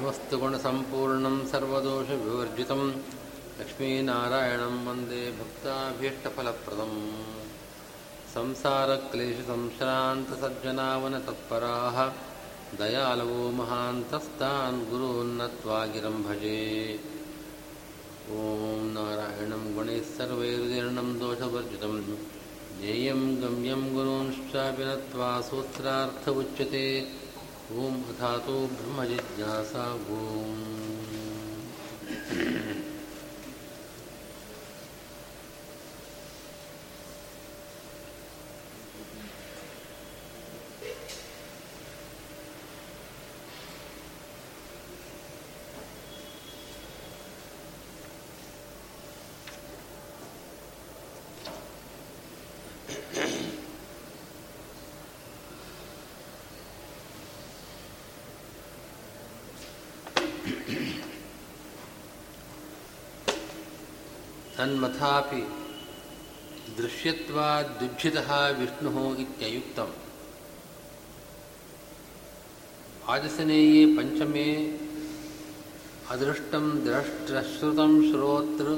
समस्तु गुणसम्पूर्णं सर्वदोषविवर्जितं लक्ष्मीनारायणं वन्दे भक्ताभीष्टफलप्रदम्। संसारक्लेशसंश्रान्तसज्जनावनतत्पराः दयालवो महान्तस्तान् गुरून्नत्वा गिरं भजे। ॐ नारायणं गुणैः सर्वैर्दीर्णं दोषवर्जितं। ज्ञेयं गम्यं गुरूंश्चापि नत्वा सूत्रार्थ उच्यते ओम अथा तो ब्रह्म जिज्ञासा ओम। तन्मथा दृश्यवादुज्जिता विष्णु इतुक्त आजसनेये पंचमे अदृष्ट द्रष्टश्रुत श्रोत्र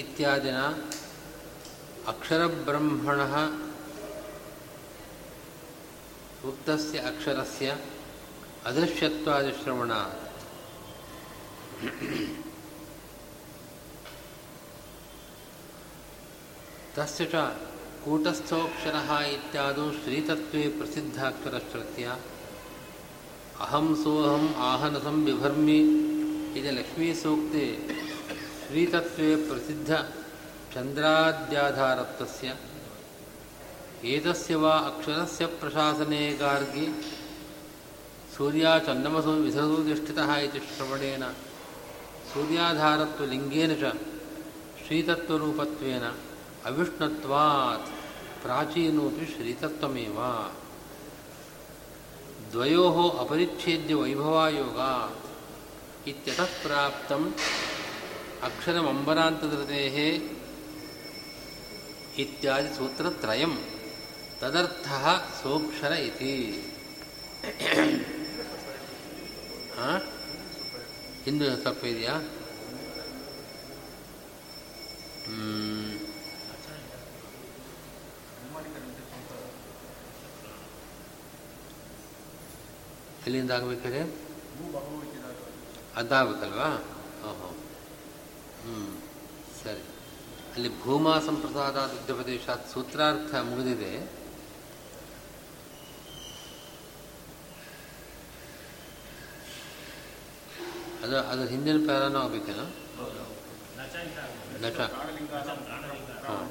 इत्यादिना अक्षरब्रह्मण उक्त अक्षर से अदृश्यवादश्रवण तस्य च कूटस्थोऽक्षरः इत्यादौ श्रीतत्त्वे प्रसिद्धाक्षरश्रुत्या। अहं सोऽहम् आहनसं बिभर्मि इति लक्ष्मीसूक्ते श्रीतत्त्वे प्रसिद्धचन्द्राद्याधारत्वस्य एतस्य वा अक्षरस्य प्रशासने गार्गि। सूर्याचन्नमसु विधसुधिष्ठितः इति श्रवणेन। सूर्याधारत्वलिङ्गेन च ಅವಿಷ್ಣತ್ವಾತ್. ಪ್ರಾಚೀನೋಪಿ ಶ್ರೀತತ್ವಮೇವ. ದ್ವಯೋ ಅಪರಿಚ್ಛೇದ್ಯ ವೈಭವಾಯೋಗ ಇತ್ಯತಃ ಪ್ರಾಪ್ತ ಅಕ್ಷರಮಂಬರಾಂತಧೃತೆ ಇತ್ಯಾದಿ ಸೂತ್ರತ್ರಯಂ. ತದರ್ಥ ಸೋಕ್ಷರ ಇತಿ. ಹಿಂದಿನ ಸ್ವಲ್ಪ ಇದೆಯಾ? ಹ್ಞೂ ಎಲ್ಲಿಂದ ಆಗಬೇಕಾದ್ರೆ? ಅದಾಗಬೇಕಲ್ವಾ ಓಹೋ. ಹ್ಞೂ ಸರಿ. ಅಲ್ಲಿ ಭೂಮಾ ಸಂಪ್ರಸಾದ ವಿದ್ಯಪದೇಶಾತ್ ಸೂತ್ರಾರ್ಥ ಮುಗಿದಿದೆ. ಅದು ಅದು ಹಿಂದಿನ ಪ್ಯಾರಾನೂ ಆಗಬೇಕೇನ? ನಟ. ಹಾಂ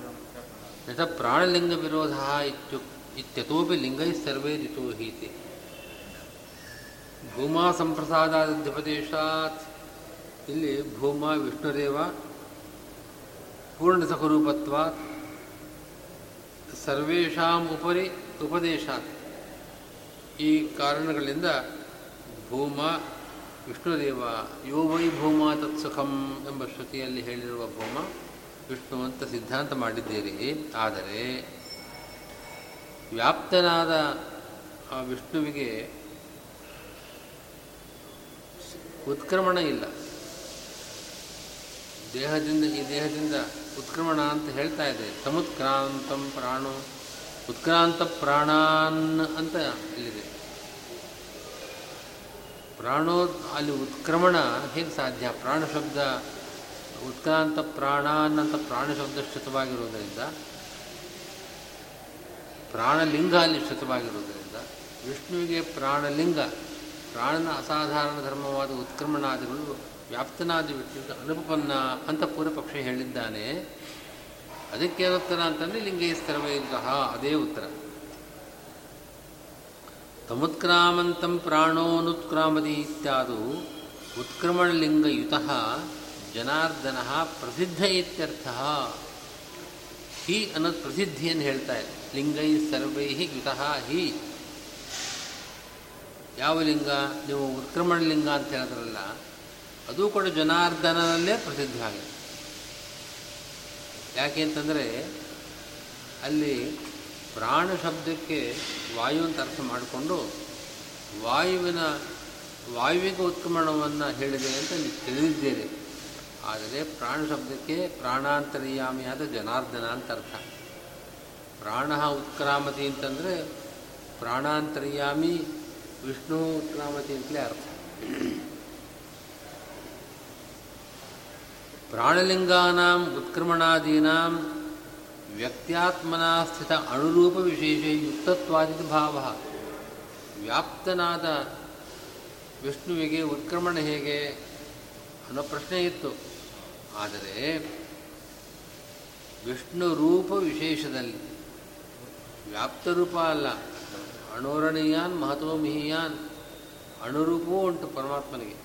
ನಚ ಪ್ರಾಣಲಿಂಗ ವಿರೋಧ ಇತ್ಯು, ಇತ್ಯತೋಪಿ ಲಿಂಗೈ ಸರ್ವೇ ರಿತೋ ಹೀತಿ. ಭೂಮಾ ಸಂಪ್ರಸಾದಾದ್ಯುಪದೇಶಾತ್ ಇಲ್ಲಿ ಭೂಮ, ವಿಷ್ಣುದೇವ ಪೂರ್ಣಸಖರೂಪತ್ವ ಸರ್ವೇಷಾಂ ಉಪರಿ ಉಪದೇಶಾತ್. ಈ ಕಾರಣಗಳಿಂದ ಭೂಮ, ವಿಷ್ಣುದೇವ, ಯೋ ವೈ ಭೂಮ ತತ್ಸುಖಂ ಎಂಬ ಶ್ರುತಿಯಲ್ಲಿ ಹೇಳಿರುವ ಭೂಮ, ವಿಷ್ಣು ಅಂತ ಸಿದ್ಧಾಂತ ಮಾಡಿದ್ದೀರಿ. ಆದರೆ ವ್ಯಾಪ್ತನಾದ ಆ ವಿಷ್ಣುವಿಗೆ ಉತ್ಕ್ರಮಣ ಇಲ್ಲ. ದೇಹದಿಂದ, ಈ ದೇಹದಿಂದ ಉತ್ಕ್ರಮಣ ಅಂತ ಹೇಳ್ತಾ ಇದೆ. ತಮುತ್ಕ್ರಾಂತಂ ಪ್ರಾಣೋ, ಉತ್ಕ್ರಾಂತ ಪ್ರಾಣಾನ್ ಅಂತ ಇಲ್ಲಿದೆ. ಪ್ರಾಣೋ, ಅಲ್ಲಿ ಉತ್ಕ್ರಮಣ ಹೇಗೆ ಸಾಧ್ಯ? ಪ್ರಾಣ ಶಬ್ದ, ಉತ್ಕ್ರಾಂತ ಪ್ರಾಣಾನ್ ಅಂತ ಪ್ರಾಣ ಶಬ್ದ ಶ್ರುತವಾಗಿರುವುದರಿಂದ ಪ್ರಾಣಲಿಂಗ ಅಲ್ಲಿ ಶ್ರುತವಾಗಿರುವುದರಿಂದ ವಿಷ್ಣುವಿಗೆ ಪ್ರಾಣಲಿಂಗ ಪ್ರಾಣನ ಅಸಾಧಾರಣ ಧರ್ಮವಾದ ಉತ್ಕ್ರಮಣಾದಿಗಳು ವ್ಯಾಪ್ತನಾದ ವಿಷ್ಣುವಿಗೆ ಅನುಪನ್ನ ಅಂತ ಪೂರ್ವಪಕ್ಷ ಹೇಳಿದ್ದಾನೆ. ಅದಕ್ಕೇನು ಉತ್ತರ ಅಂತಂದರೆ ಲಿಂಗೈಸ್ತರವೇ ಇಂತಹ ಅದೇ ಉತ್ತರ. ತಮುತ್ಕ್ರಾಮಂತಂ ಪ್ರಾಣೋನುತ್ಕ್ರಾಮದಿ ಇತ್ಯಾದು ಉತ್ಕ್ರಮಣಲಿಂಗಯುತ ಜನಾರ್ದನ ಪ್ರಸಿದ್ಧ ಇತ್ಯರ್ಥ. ಹಿ ಅನ್ನೋದು ಪ್ರಸಿದ್ಧಿಯನ್ನು ಹೇಳ್ತಾ ಇದೆ. ಲಿಂಗೈ ಸರ್ವೈ ಯುತಃ ಹಿ. ಯಾವ ಲಿಂಗ, ನೀವು ಉತ್ಕ್ರಮಣ ಲಿಂಗ ಅಂತ ಹೇಳಿದ್ರಲ್ಲ, ಅದು ಕೂಡ ಜನಾರ್ದನಲ್ಲೇ ಪ್ರಸಿದ್ಧವಾಗಿದೆ ಯಾಕೆ ಅಂತಂದರೆ, ಅಲ್ಲಿ ಪ್ರಾಣ ಶಬ್ದಕ್ಕೆ ವಾಯು ಅಂತ ಅರ್ಥ ಮಾಡಿಕೊಂಡು, ವಾಯುವಿನ, ವಾಯುವಿಗ ಉತ್ಕ್ರಮಣವನ್ನು ಹೇಳಿದೆ ಅಂತ ನೀವು ತಿಳಿದಿದ್ದೇನೆ ಆದರೆ ಪ್ರಾಣ ಶಬ್ದಕ್ಕೆ ಪ್ರಾಣಾಂತರ್ಯಾಮಿಯಾದ ಜನಾರ್ದನ ಅಂತ ಅರ್ಥ. ಪ್ರಾಣ ಉತ್ಕ್ರಾಮತಿ ಅಂತಂದರೆ ಪ್ರಾಣಾಂತರ್ಯಾಮಿ ವಿಷ್ಣು ಉತ್ಕ್ರಾಮತಿ ಅಂತಲೇ ಅರ್ಥ. ಪ್ರಾಣಲಿಂಗಾನಾಂ, ಉತ್ಕ್ರಮಣಾದೀನಾಂ, ವ್ಯಕ್ತ್ಯಾತ್ಮನಾ ಸ್ಥಿತ ಅಣುರೂಪ ವಿಶೇಷ ಯುಕ್ತತ್ವಾದಿ ಭಾವ. ವ್ಯಾಪ್ತನಾದ ವಿಷ್ಣುವಿಗೆ ಉತ್ಕ್ರಮಣ ಹೇಗೆ ಅನ್ನೋ ಪ್ರಶ್ನೆ ಇತ್ತು. ಆದರೆ ವಿಷ್ಣು ರೂಪ ವಿಶೇಷದಲ್ಲಿ ವ್ಯಾಪ್ತ ರೂಪ ಅಲ್ಲ. ಅಣೋರಣೀಯಾನ್ ಮಹತ್ವ ಮಿಹಿಯಾನ್ ಅಣುರೂಪವೂ ಉಂಟು ಪರಮಾತ್ಮನಿಗೆ.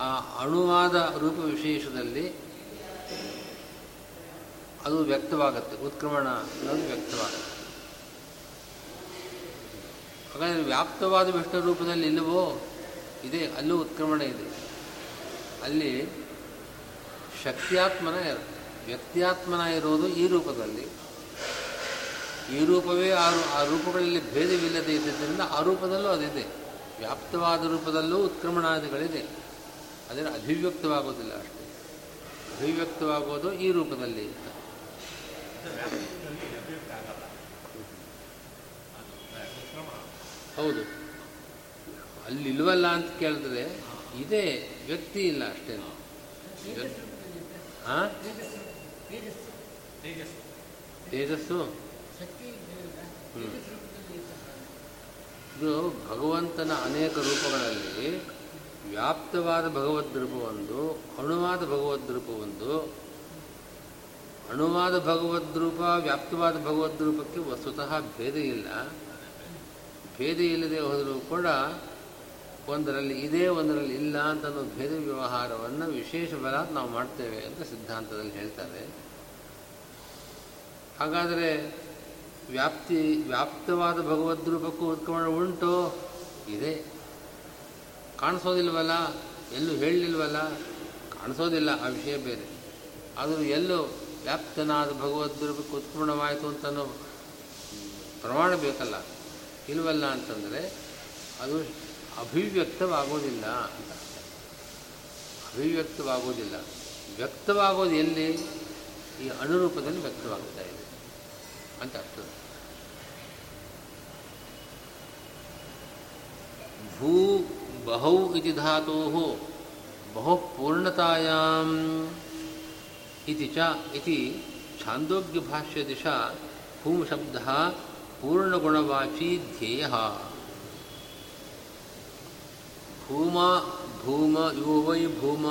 ಆ ಅಣುವಾದ ರೂಪ ವಿಶೇಷದಲ್ಲಿ ಅದು ವ್ಯಕ್ತವಾಗುತ್ತೆ. ಉತ್ಕ್ರಮಣ ಅನ್ನೋದು ವ್ಯಕ್ತವಾಗುತ್ತೆ. ಹಾಗಾದರೆ ವ್ಯಾಪ್ತವಾದ ವಿಷ್ಣು ರೂಪದಲ್ಲಿ ಇಲ್ಲವೋ? ಇದೆ, ಅಲ್ಲೂ ಉತ್ಕ್ರಮಣ ಇದೆ. ಅಲ್ಲಿ ಶಕ್ತಿಯಾತ್ಮನ ವ್ಯಕ್ತಿಯಾತ್ಮನ ಇರೋದು ಈ ರೂಪದಲ್ಲಿ. ಈ ರೂಪವೇ ಆ ಆ ರೂಪಗಳಲ್ಲಿ ಭೇದವಿಲ್ಲದೆ ಇದ್ದರಿಂದ ಆ ರೂಪದಲ್ಲೂ ಅದಿದೆ. ವ್ಯಾಪ್ತವಾದ ರೂಪದಲ್ಲೂ ಉತ್ಕ್ರಮಣಾದಿಗಳಿದೆ. ಅದರ ಅಭಿವ್ಯಕ್ತವಾಗೋದಿಲ್ಲ ಅಷ್ಟೇ. ಅಭಿವ್ಯಕ್ತವಾಗೋದು ಈ ರೂಪದಲ್ಲಿ ಅಂತ. ಹೌದು. ಅಲ್ಲಿ ಇಲ್ವಲ್ಲ ಅಂತ ಕೇಳಿದ್ರೆ ಇದೆ ವ್ಯಕ್ತಿ ಇಲ್ಲ ಅಷ್ಟೇ. ಹಾಂ ತೇಜಸ್ಸು. ಇದು ಭಗವಂತನ ಅನೇಕ ರೂಪಗಳಲ್ಲಿ ವ್ಯಾಪ್ತವಾದ ಭಗವದ್ ರೂಪ ಒಂದು ಅಣುವಾದ ಭಗವದ್ ರೂಪವೊಂದು. ಅಣುವಾದ ಭಗವದ್ ರೂಪ, ವ್ಯಾಪ್ತವಾದ ಭಗವದ್ ರೂಪಕ್ಕೆ ವಸ್ತುತಃ ಭೇದ ಇಲ್ಲ. ಭೇದ ಇಲ್ಲದೆ ಹೋದರೂ ಕೂಡ ಒಂದರಲ್ಲಿ ಇದೆ, ಒಂದರಲ್ಲಿ ಇಲ್ಲ ಅಂತ ಭೇದ ವ್ಯವಹಾರವನ್ನು ವಿಶೇಷ ಬಲ ನಾವು ಮಾಡ್ತೇವೆ ಅಂತ ಸಿದ್ಧಾಂತದಲ್ಲಿ ಹೇಳ್ತಾರೆ. ಹಾಗಾದರೆ ವ್ಯಾಪ್ತಿ, ವ್ಯಾಪ್ತವಾದ ಭಗವದ್ ರೂಪಕ್ಕೂ ಉತ್ಕ್ರಮಣ ಉಂಟು? ಇದೆ. ಕಾಣಿಸೋದಿಲ್ವಲ್ಲ? ಎಲ್ಲೂ ಹೇಳಲಿಲ್ವಲ್ಲ? ಕಾಣಿಸೋದಿಲ್ಲ, ಆ ವಿಷಯ ಬೇರೆ. ಆದರೂ ಎಲ್ಲೂ ವ್ಯಾಪ್ತನಾದ ಭಗವದ್ ರೂಪಕ್ಕೆ ಉತ್ಪೂರ್ಣವಾಯಿತು ಅಂತ ಪ್ರಮಾಣ ಬೇಕಲ್ಲ. ಇಲ್ವಲ್ಲ ಅಂತಂದರೆ ಅದು ಅಭಿವ್ಯಕ್ತವಾಗೋದಿಲ್ಲ ಅಂತ. ಅಭಿವ್ಯಕ್ತವಾಗೋದಿಲ್ಲ. ವ್ಯಕ್ತವಾಗೋದು ಎಲ್ಲಿ? ಈ ಅನುರೂಪದಲ್ಲಿ ವ್ಯಕ್ತವಾಗ್ತಾ ಅಂತ ಅರ್ಥ ಭೂ ಬಹು ಇತಿ ಧಾತು ಬಹು ಪೂರ್ಣತಾಯಾಂ ಇತಿ ಚ ಇತಿ ಛಾಂದೋಗ್ಯಭಾಷ್ಯ ದಿಶಾ ಭೂಮಶಬ್ದ ಪೂರ್ಣಗುಣವಾಚಿ ಧ್ಯೇಯ ಭೂಮ ಭೂಮ ಯೋ ವೈ ಭೂಮ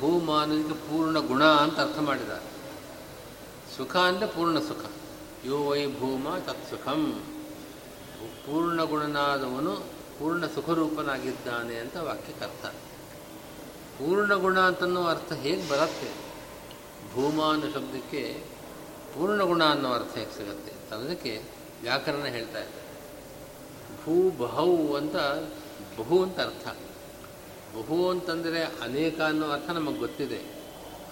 ಭೂಮ ಅನ್ನೋದಕ್ಕೆ ಪೂರ್ಣ ಗುಣ ಅಂತ ಅರ್ಥ ಮಾಡಿದ್ದಾರೆ. ಸುಖ ಅಂದರೆ ಪೂರ್ಣ ಸುಖ. ಯೋ ವೈ ಭೂಮ ತತ್ಸುಖಂ. ಪೂರ್ಣ ಗುಣನಾದವನು ಪೂರ್ಣ ಸುಖರೂಪನಾಗಿದ್ದಾನೆ ಅಂತ ವಾಕ್ಯಕ್ಕರ್ಥ ಪೂರ್ಣ ಗುಣ ಅಂತನ್ನೋ ಅರ್ಥ ಹೇಗೆ ಬರುತ್ತೆ? ಭೂಮ ಅನ್ನೋ ಶಬ್ದಕ್ಕೆ ಪೂರ್ಣ ಗುಣ ಅನ್ನೋ ಅರ್ಥ ಹೇಗೆ ಸಿಗುತ್ತೆ ಅದಕ್ಕೆ ವ್ಯಾಕರಣ ಹೇಳ್ತಾ ಇದೆ ಭೂ ಬಹು ಅಂತ ಬಹು ಅಂತ ಅರ್ಥ. ಬಹು ಅಂತಂದರೆ ಅನೇಕ ಅನ್ನೋ ಅರ್ಥ ನಮಗೆ ಗೊತ್ತಿದೆ.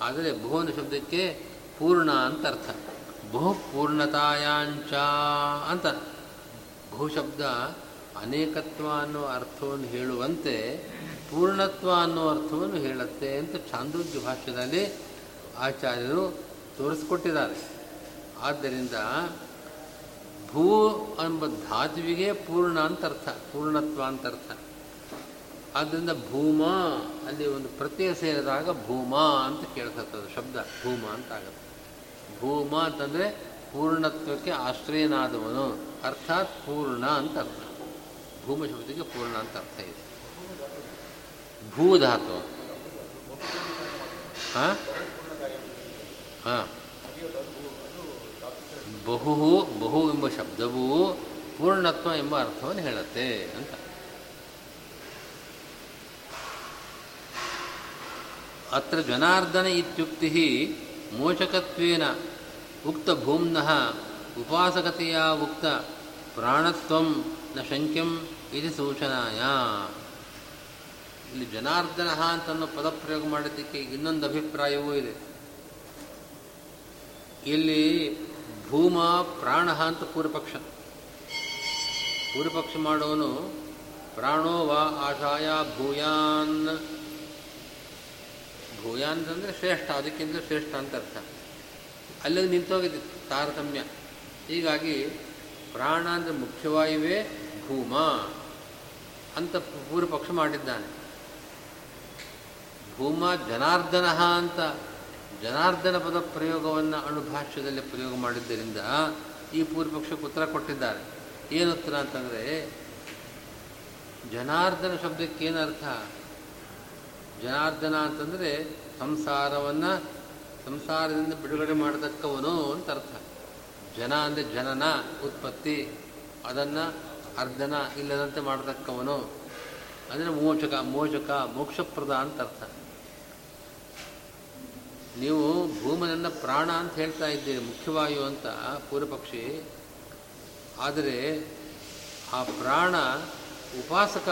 ಆದರೆ ಬಹು ಅನ್ನೋ ಶಬ್ದಕ್ಕೆ ಪೂರ್ಣ ಅಂತ ಅರ್ಥ. ಬಹು ಪೂರ್ಣತಾಯಾಂಚ ಅಂತ ಬಹು ಶಬ್ದ ಅನೇಕತ್ವ ಅನ್ನೋ ಅರ್ಥವನ್ನು ಹೇಳುವಂತೆ ಪೂರ್ಣತ್ವ ಅನ್ನೋ ಅರ್ಥವನ್ನು ಹೇಳುತ್ತೆ ಅಂತ ಚಾಂದೋಗ್ಯ ಭಾಷ್ಯದಲ್ಲಿ ಆಚಾರ್ಯರು ತೋರಿಸ್ಕೊಟ್ಟಿದ್ದಾರೆ. ಆದ್ದರಿಂದ ಭೂ ಎಂಬ ಧಾತುವಿಗೆ ಪೂರ್ಣ ಅಂತ ಅರ್ಥ, ಪೂರ್ಣತ್ವ ಅಂತ ಅರ್ಥ. ಆದ್ದರಿಂದ ಭೂಮ ಅಲ್ಲಿ ಒಂದು ಪ್ರತ್ಯಯ ಸೇರಿದಾಗ ಭೂಮ ಅಂತ ಕೇಳ್ತದೆ ಶಬ್ದ, ಭೂಮ ಅಂತ ಆಗುತ್ತೆ. ಭೂಮ ಅಂತಂದರೆ ಪೂರ್ಣತ್ವಕ್ಕೆ ಆಶ್ರಯನಾದವನು. ಅರ್ಥಾತ್ ಪೂರ್ಣ ಅಂತ ಅರ್ಥ. ಭೂಮ ಶಬ್ದಕ್ಕೆ ಪೂರ್ಣ ಅಂತ ಅರ್ಥ ಇದೆ. ಭೂಧಾತು ಹಾಂ? ಹಾಂ. ಬಹು ಬಹು ಎಂಬ ಶಬ್ದವು ಪೂರ್ಣತ್ವ ಎಂಬ ಅರ್ಥವನ್ನು ಹೇಳುತ್ತೆ ಅಂತ. ಅತ್ರ ಜನಾರ್ದನ ಇತ್ಯುಕ್ತಿ ಮೋಚಕತ್ವೇನ ಉಕ್ತ ಭೂಮ್ನಃ ಉಪಾಸಕತೆಯ ಉಕ್ತ ಪ್ರಾಣತ್ವಂ ನ ಶಂಕ್ಯಂ ಇದು ಸೂಚನಾಯ. ಇಲ್ಲಿ ಜನಾರ್ದನ ಪದ ಪದಪ್ರಯೋಗ ಮಾಡೋದಕ್ಕೆ ಇನ್ನೊಂದು ಅಭಿಪ್ರಾಯವೂ ಇದೆ. ಇಲ್ಲಿ ಭೂಮ ಪ್ರಾಣ ಅಂತ ಪೂರ್ವಪಕ್ಷ. ಪೂರ್ವಪಕ್ಷ ಮಾಡೋನು ಪ್ರಾಣೋ ವಾ ಆಶಾಯ ಭೂಯಾನ್ ಭೂಯಾನ್ ಅಂತಂದರೆ ಶ್ರೇಷ್ಠ, ಅದಕ್ಕಿಂತ ಶ್ರೇಷ್ಠ ಅಂತ ಅರ್ಥ. ಅಲ್ಲಿಗೆ ನಿಂತೋಗಿದೆ ತಾರತಮ್ಯ. ಹೀಗಾಗಿ ಪ್ರಾಣ ಅಂದರೆ ಮುಖ್ಯವಾಯುವೇ ಭೂಮ ಅಂತ ಪೂರ್ವ ಪಕ್ಷ ಮಾಡಿದ್ದಾನೆ. ಭೂಮ ಜನಾರ್ದನ ಅಂತ ಜನಾರ್ದನ ಪದ ಪ್ರಯೋಗವನ್ನು ಅಣುಭಾಷ್ಯದಲ್ಲಿ ಪ್ರಯೋಗ ಮಾಡಿದ್ದರಿಂದ ಈ ಪೂರ್ವಪಕ್ಷಕ್ಕೆ ಉತ್ತರ ಕೊಟ್ಟಿದ್ದಾರೆ. ಏನು ಉತ್ತರ ಅಂತಂದರೆ ಜನಾರ್ದನ ಶಬ್ದಕ್ಕೇನರ್ಥ ಜನಾರ್ದನ ಅಂತಂದರೆ ಸಂಸಾರವನ್ನು ಸಂಸಾರದಿಂದ ಬಿಡುಗಡೆ ಮಾಡತಕ್ಕವನು ಅಂತ ಅರ್ಥ. ಜನ ಅಂದರೆ ಜನನ, ಉತ್ಪತ್ತಿ. ಅದನ್ನು ಅರ್ಧನ ಇಲ್ಲದಂತೆ ಮಾಡತಕ್ಕವನು. ಅಂದರೆ ಮೋಚಕ ಮೋಚಕ, ಮೋಕ್ಷಪ್ರದ ಅಂತ ಅರ್ಥ. ನೀವು ಭೂಮನನ್ನು ಪ್ರಾಣ ಅಂತ ಹೇಳ್ತಾ ಇದ್ದೀರಿ, ಮುಖ್ಯವಾಯು ಅಂತ ಪೂರ್ವಪಕ್ಷಿ. ಆದರೆ ಆ ಪ್ರಾಣ ಉಪಾಸಕ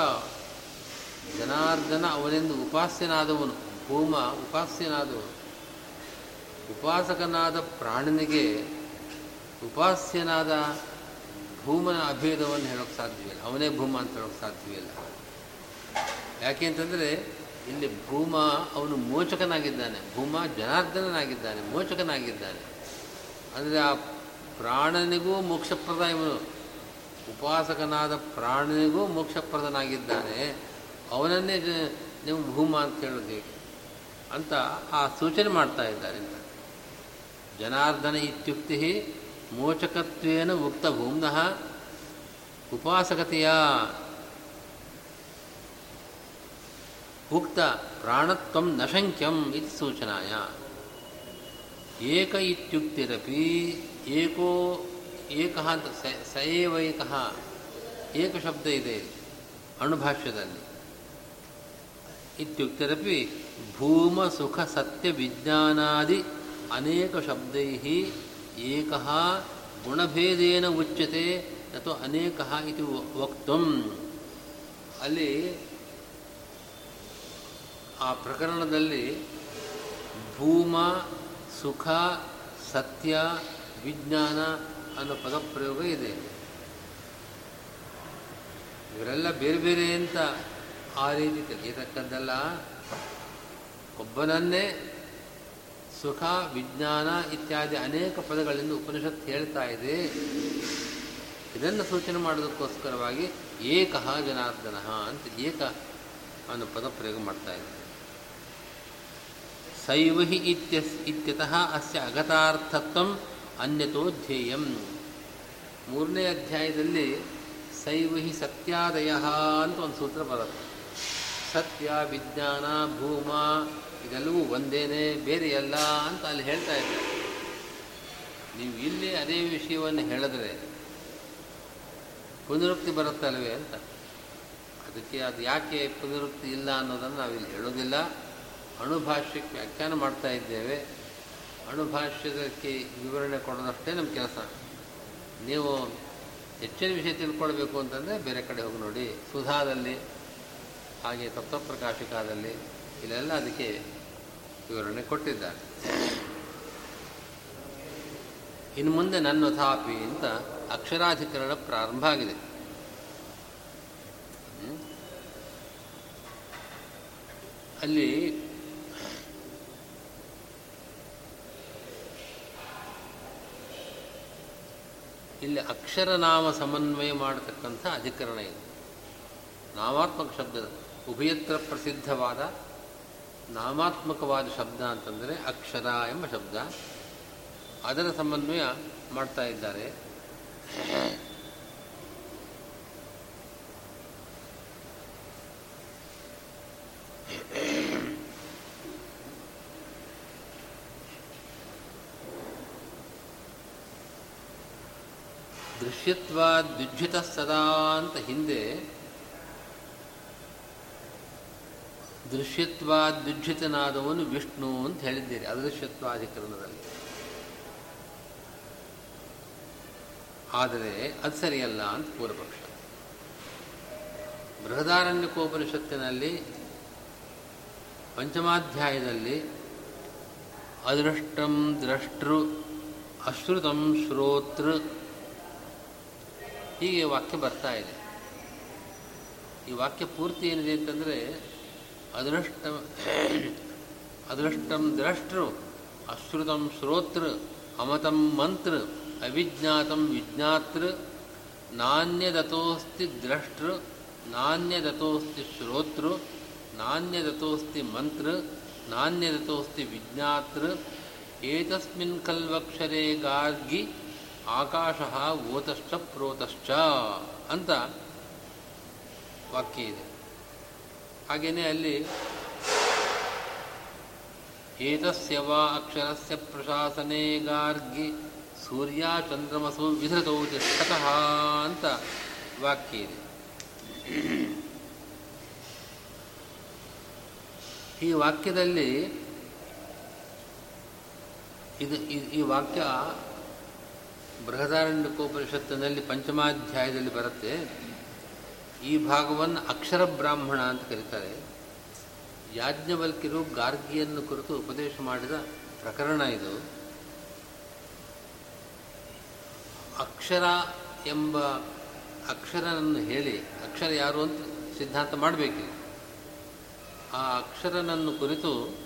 ಜನಾರ್ದನ ಅವನೆಂದು ಉಪಾಸ್ಯನಾದವನು. ಭೂಮ ಉಪಾಸ್ಯನಾದವನು. ಉಪಾಸಕನಾದ ಪ್ರಾಣನಿಗೆ ಉಪಾಸ್ಯನಾದ ಭೂಮನ ಅಭೇದವನ್ನು ಹೇಳೋಕ್ಕೆ ಸಾಧ್ಯವಿಲ್ಲ ಅವನೇ ಭೂಮ ಅಂತ ಹೇಳೋಕ್ಕೆ ಸಾಧ್ಯವಿಲ್ಲ ಯಾಕೆ ಅಂತಂದರೆ, ಇಲ್ಲಿ ಭೂಮ ಅವನು ಮೋಚಕನಾಗಿದ್ದಾನೆ. ಭೂಮ ಜನಾರ್ದನನಾಗಿದ್ದಾನೆ, ಮೋಚಕನಾಗಿದ್ದಾನೆ. ಅಂದರೆ ಆ ಪ್ರಾಣನಿಗೂ ಮೋಕ್ಷಪ್ರದ ಇವನು. ಉಪಾಸಕನಾದ ಪ್ರಾಣನಿಗೂ ಮೋಕ್ಷಪ್ರದನಾಗಿದ್ದಾನೆ. ಅವನನ್ನೇ ನೀವು ಭೂಮ ಅಂತ ಹೇಳೋದು ಅಂತ ಆ ಸೂಚನೆ ಮಾಡ್ತಾ ಇದ್ದಾರೆ. ಜನಾರ್ದನ ಇತ್ಯುಕ್ತಿ ಮೋಚಕತ್ವೇನ ಮುಕ್ತ ಭೂಮ್ನಃ ಉಪಾಸಕತೆಯ ಉಕ್ತ ಪ್ರಾಣತ್ವ ನ ಶಂಕ್ಯಂ ಸೂಚನಾಯ. ಏಕ ಇತ್ಯುಕ್ತಿರಪಿ ಏಕೋ ಏಕ ಅಂತ ಸ ಏವೈಕ ಏಕ ಶಬ್ದ ಇದೆ ಅಣುಭಾಷ್ಯದಲ್ಲಿ. ಇತ್ಯುಕ್ತಿರಪಿ ಭೂಮ ಸುಖ ಸತ್ಯ ವಿಜ್ಞಾನಾದಿ ಅನೇಕ ಶಬ್ದೈ ಏಕ ಗುಣಭೇದೇನ ಉಚ್ಯತೆ ಅಥವಾ ಅನೇಕ ಇದು ವಕ್ತಂ ಅಲ್ಲಿ ಆ ಪ್ರಕರಣದಲ್ಲಿ ಭೂಮ, ಸುಖ, ಸತ್ಯ, ವಿಜ್ಞಾನ ಅನ್ನೋ ಪದಪ್ರಯೋಗ ಇದೆ. ಇವರೆಲ್ಲ ಬೇರೆ ಬೇರೆ ಅಂತ ಆ ರೀತಿ ತಿಳಿಯತಕ್ಕದ್ದಲ್ಲ. ಒಬ್ಬನನ್ನೇ ಸುಖ, ವಿಜ್ಞಾನ ಇತ್ಯಾದಿ ಅನೇಕ ಪದಗಳಿಂದ ಉಪನಿಷತ್ ಹೇಳ್ತಾ ಇದೆ. ಇದನ್ನು ಸೂಚನೆ ಮಾಡೋದಕ್ಕೋಸ್ಕರವಾಗಿ ಏಕ ಜನಾರ್ದನ ಅಂತ ಏಕ ಅನ್ನೋ ಪದ ಪ್ರಯೋಗ ಮಾಡ್ತಾ ಇದೆ. ಸೈವಹಿ ಇತ್ಯಸ್ ಇತ್ಯತಃ ಅಸ್ಯ ಅಗತಾರ್ಥತ್ವ ಅನ್ಯತೋ ಧ್ಯೇಯಂ. ಮೂರನೇ ಅಧ್ಯಾಯದಲ್ಲಿ ಸೈವಹಿ ಸತ್ಯಾದಯ ಅಂತ ಒಂದು ಸೂತ್ರ ಬರುತ್ತೆ. ಸತ್ಯ, ವಿಜ್ಞಾನ, ಭೂಮ, ಇದೆಲ್ಲವೂ ಒಂದೇನೆ ಬೇರೆಯಲ್ಲ ಅಂತ ಅಲ್ಲಿ ಹೇಳ್ತಾ ಇದ್ದಾರೆ. ನೀವು ಇಲ್ಲಿ ಅದೇ ವಿಷಯವನ್ನು ಹೇಳಿದ್ರೆ ಪುನರುಕ್ತಿ ಬರುತ್ತಲ್ವೇ ಅಂತ? ಅದಕ್ಕೆ ಅದು ಯಾಕೆ ಪುನರುಕ್ತಿ ಇಲ್ಲ ಅನ್ನೋದನ್ನು ನಾವಿಲ್ಲಿ ಹೇಳೋದಿಲ್ಲ. ಅಣುಭಾಷ್ಯಕ್ಕೆ ವ್ಯಾಖ್ಯಾನ ಮಾಡ್ತಾ ಇದ್ದೇವೆ. ಅಣುಭಾಷ್ಯದಕ್ಕೆ ವಿವರಣೆ ಕೊಡೋದಷ್ಟೇ ನಮ್ಮ ಕೆಲಸ. ನೀವು ಹೆಚ್ಚಿನ ವಿಷಯ ತಿಳ್ಕೊಳ್ಬೇಕು ಅಂತಂದರೆ ಬೇರೆ ಕಡೆ ಹೋಗಿ ನೋಡಿ. ಸುಧಾದಲ್ಲಿ ಹಾಗೆ ತತ್ವಪ್ರಕಾಶಿಕಾದಲ್ಲಿ ಇಲ್ಲೆಲ್ಲ ಅದಕ್ಕೆ ವಿವರಣೆ ಕೊಟ್ಟಿದ್ದಾರೆ. ಇನ್ನು ಮುಂದೆ ನನ್ನ ಥಾಪಿ ಅಂತ ಅಕ್ಷರಾಧಿಕರಣ ಪ್ರಾರಂಭ ಆಗಿದೆ. ಅಲ್ಲಿ ಇಲ್ಲಿ ಅಕ್ಷರನಾಮ ಸಮನ್ವಯ ಮಾಡತಕ್ಕಂಥ ಅಧಿಕರಣ ಇದೆ. ನಾಮಾತ್ಮಕ ಶಬ್ದದ ಉಭಯತ್ರ ಪ್ರಸಿದ್ಧವಾದ ನಾಮಾತ್ಮಕವಾದ ಶಬ್ದ ಅಂತಂದರೆ ಅಕ್ಷರ ಎಂಬ ಶಬ್ದ. ಅದರ ಸಮನ್ವಯ ಮಾಡ್ತಾ ಇದ್ದಾರೆ. ದೃಶ್ಯತ್ವ ದ್ಯುಜ್ಜಿತ ಸದಾ ಅಂತ ಹಿಂದೆ ದೃಶ್ಯತ್ವ ದ್ಯುಜ್ಜಿತನಾದವನು ವಿಷ್ಣು ಅಂತ ಹೇಳಿದ್ದೀರಿ. ಅದೃಶ್ಯತ್ವಾಧಿಕರಣದಲ್ಲಿ ಆದರೆ ಅದು ಸರಿಯಲ್ಲ ಅಂತ ಪೂರ್ವಪಕ್ಷ. ಬೃಹದಾರಣ್ಯಕೋಪನಿಷತ್ತಿನಲ್ಲಿ ಪಂಚಮಾಧ್ಯಾಯದಲ್ಲಿ ಅದೃಷ್ಟಂ ದ್ರಷ್ಟೃ ಅಶ್ರುತಂ ಶ್ರೋತೃ ಹೀಗೆ ವಾಕ್ಯ ಬರ್ತಾ ಇದೆ. ಈ ವಾಕ್ಯ ಪೂರ್ತಿ ಏನಿದೆ ಅಂತಂದರೆ ಅದೃಷ್ಟ, ಅದೃಷ್ಟಂ ದ್ರಷ್ಟೃ, ಅಶ್ರುತಂ ಶ್ರೋತೃ, ಅಮತಂ ಮಂತ್ರ, ಅವಿಜ್ಞಾತಂ ವಿಜ್ಞಾತೃ, ನಾಣ್ಯದತೋಸ್ತಿ ದ್ರಷ್ಟೃ, ನಾಣ್ಯದತೋಸ್ತಿ ಶ್ರೋತೃ, ನಾಣ್ಯದತೋಸ್ತಿ ಮಂತ್ರ, ನಾಣ್ಯದತೋಸ್ತಿ ವಿಜ್ಞಾತೃ, ಏತಸ್ಮಿನ್ ಕಲ್ವಕ್ಷರೇ ಗಾರ್ಗಿ, ಆಕಾಶ ಓತಶ್ಚ ಪ್ರೋತಶ್ಚ ಅಂತ ವಾಕ್ಯ ಇದೆ. ಹಾಗೆಯೇ ಅಲ್ಲಿ ಏತಸ್ಯ ವಾ ಅಕ್ಷರಸ್ಯ ಪ್ರಶಾಸನೆ ಗಾರ್ಗಿ ಸೂರ್ಯ ಚಂದ್ರಮಸು ವಿಧೃತೌ ತಿಷ್ಠತಃ ಅಂತ ವಾಕ್ಯ ಇದೆ. ಈ ವಾಕ್ಯದಲ್ಲಿ ಇದು ಈ ವಾಕ್ಯ ಬೃಹದಾರಣ್ಯಕೋಪನಿಷತ್ತಿನಲ್ಲಿ ಪಂಚಮಾಧ್ಯಾಯದಲ್ಲಿ ಬರುತ್ತೆ. ಈ ಭಾಗವನ್ನು ಅಕ್ಷರ ಬ್ರಾಹ್ಮಣ ಅಂತ ಕರೀತಾರೆ. ಯಾಜ್ಞವಲ್ಕಿರು ಗಾರ್ಗಿಯನ್ನು ಕುರಿತು ಉಪದೇಶ ಮಾಡಿದ ಪ್ರಕರಣ ಇದು. ಅಕ್ಷರ ಎಂಬ ಅಕ್ಷರನನ್ನು ಹೇಳಿ, ಅಕ್ಷರ ಯಾರು ಅಂತ ಸಿದ್ಧಾಂತ ಮಾಡಬೇಕಿಲ್ಲ ಆ ಅಕ್ಷರನನ್ನು ಕುರಿತು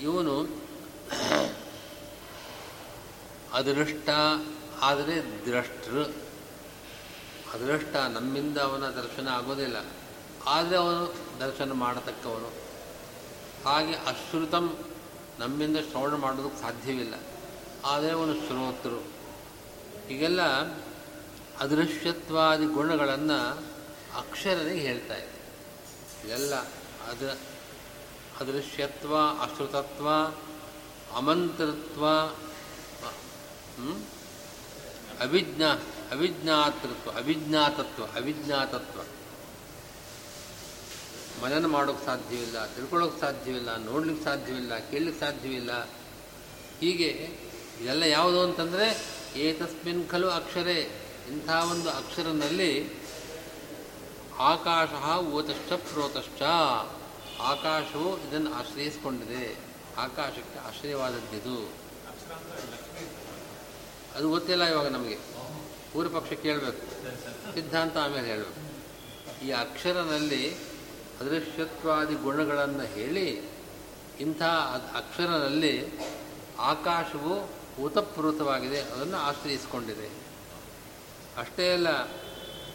ಇವನು ಅದೃಷ್ಟ, ಆದರೆ ದ್ರಷ್ಟೃ. ಅದೃಷ್ಟ ನಮ್ಮಿಂದ ಅವನ ದರ್ಶನ ಆಗೋದಿಲ್ಲ. ಆದರೆ ಅವನು ದರ್ಶನ ಮಾಡತಕ್ಕವನು. ಹಾಗೆ ಅಶ್ರುತಂ ನಮ್ಮಿಂದ ಶ್ರವಣ ಮಾಡೋದಕ್ಕೆ ಸಾಧ್ಯವಿಲ್ಲ. ಆದರೆ ಅವನು ಶ್ರೋತೃ. ಹೀಗೆಲ್ಲ ಅದೃಶ್ಯತ್ವಾದಿ ಗುಣಗಳನ್ನು ಅಕ್ಷರನಿಗೆ ಹೇಳ್ತಾ ಇದೆ ಇದೆಲ್ಲ ಅದ ಅದೃಶ್ಯತ್ವ, ಅಶ್ರುತತ್ವ, ಅಮಂತ್ರತ್ವ, ಹ್ಮ್? ಅವಿಜ್ಞಾ ಅವಿಜ್ಞಾತೃತ್ವ, ಅವಿಜ್ಞಾತತ್ವ ಅವಿಜ್ಞಾತತ್ವ. ಮನನ ಮಾಡೋಕ್ಕೆ ಸಾಧ್ಯವಿಲ್ಲ, ತಿಳ್ಕೊಳ್ಳೋಕೆ ಸಾಧ್ಯವಿಲ್ಲ ನೋಡ್ಲಿಕ್ಕೆ ಸಾಧ್ಯವಿಲ್ಲ ಕೇಳಲಿಕ್ಕೆ ಸಾಧ್ಯವಿಲ್ಲ. ಹೀಗೆ ಇದೆಲ್ಲ ಯಾವುದು ಅಂತಂದರೆ ಏತಸ್ಮಿನ್ ಖಲು ಅಕ್ಷರೇ. ಇಂಥ ಒಂದು ಅಕ್ಷರನಲ್ಲಿ ಆಕಾಶ ಓತಶ್ಚ ಪ್ರೋತಶ್ಚ. ಆಕಾಶವು ಇದನ್ನು ಆಶ್ರಯಿಸಿಕೊಂಡಿದೆ. ಆಕಾಶಕ್ಕೆ ಆಶ್ರಯವಾದದ್ದಿದು. ಅದು ಗೊತ್ತಿಲ್ಲ ಇವಾಗ ನಮಗೆ. ಪೂರ್ವ ಪಕ್ಷ ಕೇಳಬೇಕು. ಸಿದ್ಧಾಂತ ಆಮೇಲೆ ಹೇಳಬೇಕು. ಈ ಅಕ್ಷರನಲ್ಲಿ ಅದೃಶ್ಯತ್ವಾದಿ ಗುಣಗಳನ್ನು ಹೇಳಿ ಇಂಥ ಅಕ್ಷರನಲ್ಲಿ ಆಕಾಶವು ಊತಪ್ರೋತವಾಗಿದೆ, ಅದನ್ನು ಆಶ್ರಯಿಸಿಕೊಂಡಿದೆ. ಅಷ್ಟೇ ಅಲ್ಲ,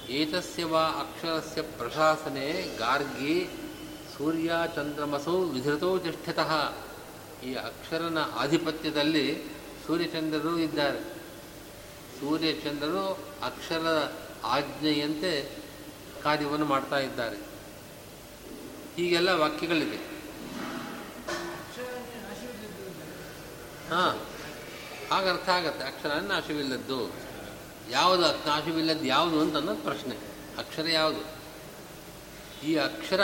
ಏತಸ್ಯ ವಾ ಅಕ್ಷರಸ್ಯ ಪ್ರಶಾಸನೆ ಗಾರ್ಗಿ ಸೂರ್ಯ ಚಂದ್ರಮಸೌ ವಿಧೃತೋ ತಿಷ್ಠತಃ. ಈ ಅಕ್ಷರನ ಆಧಿಪತ್ಯದಲ್ಲಿ ಸೂರ್ಯಚಂದ್ರರು ಇದ್ದಾರೆ. ಸೂರ್ಯಚಂದ್ರರು ಅಕ್ಷರ ಆಜ್ಞೆಯಂತೆ ಕಾರ್ಯವನ್ನು ಮಾಡ್ತಾ ಇದ್ದಾರೆ. ಹೀಗೆಲ್ಲ ವಾಕ್ಯಗಳಿದೆ ಹಾಂ ಆಗ ಅರ್ಥ ಆಗತ್ತೆ. ಅಕ್ಷರ ನಾಶವಿಲ್ಲದ್ದು. ಯಾವುದು ನಾಶವಿಲ್ಲದ್ದು ಯಾವುದು ಅಂತ ಅನ್ನೋದು ಪ್ರಶ್ನೆ. ಅಕ್ಷರ ಯಾವುದು? ಈ ಅಕ್ಷರ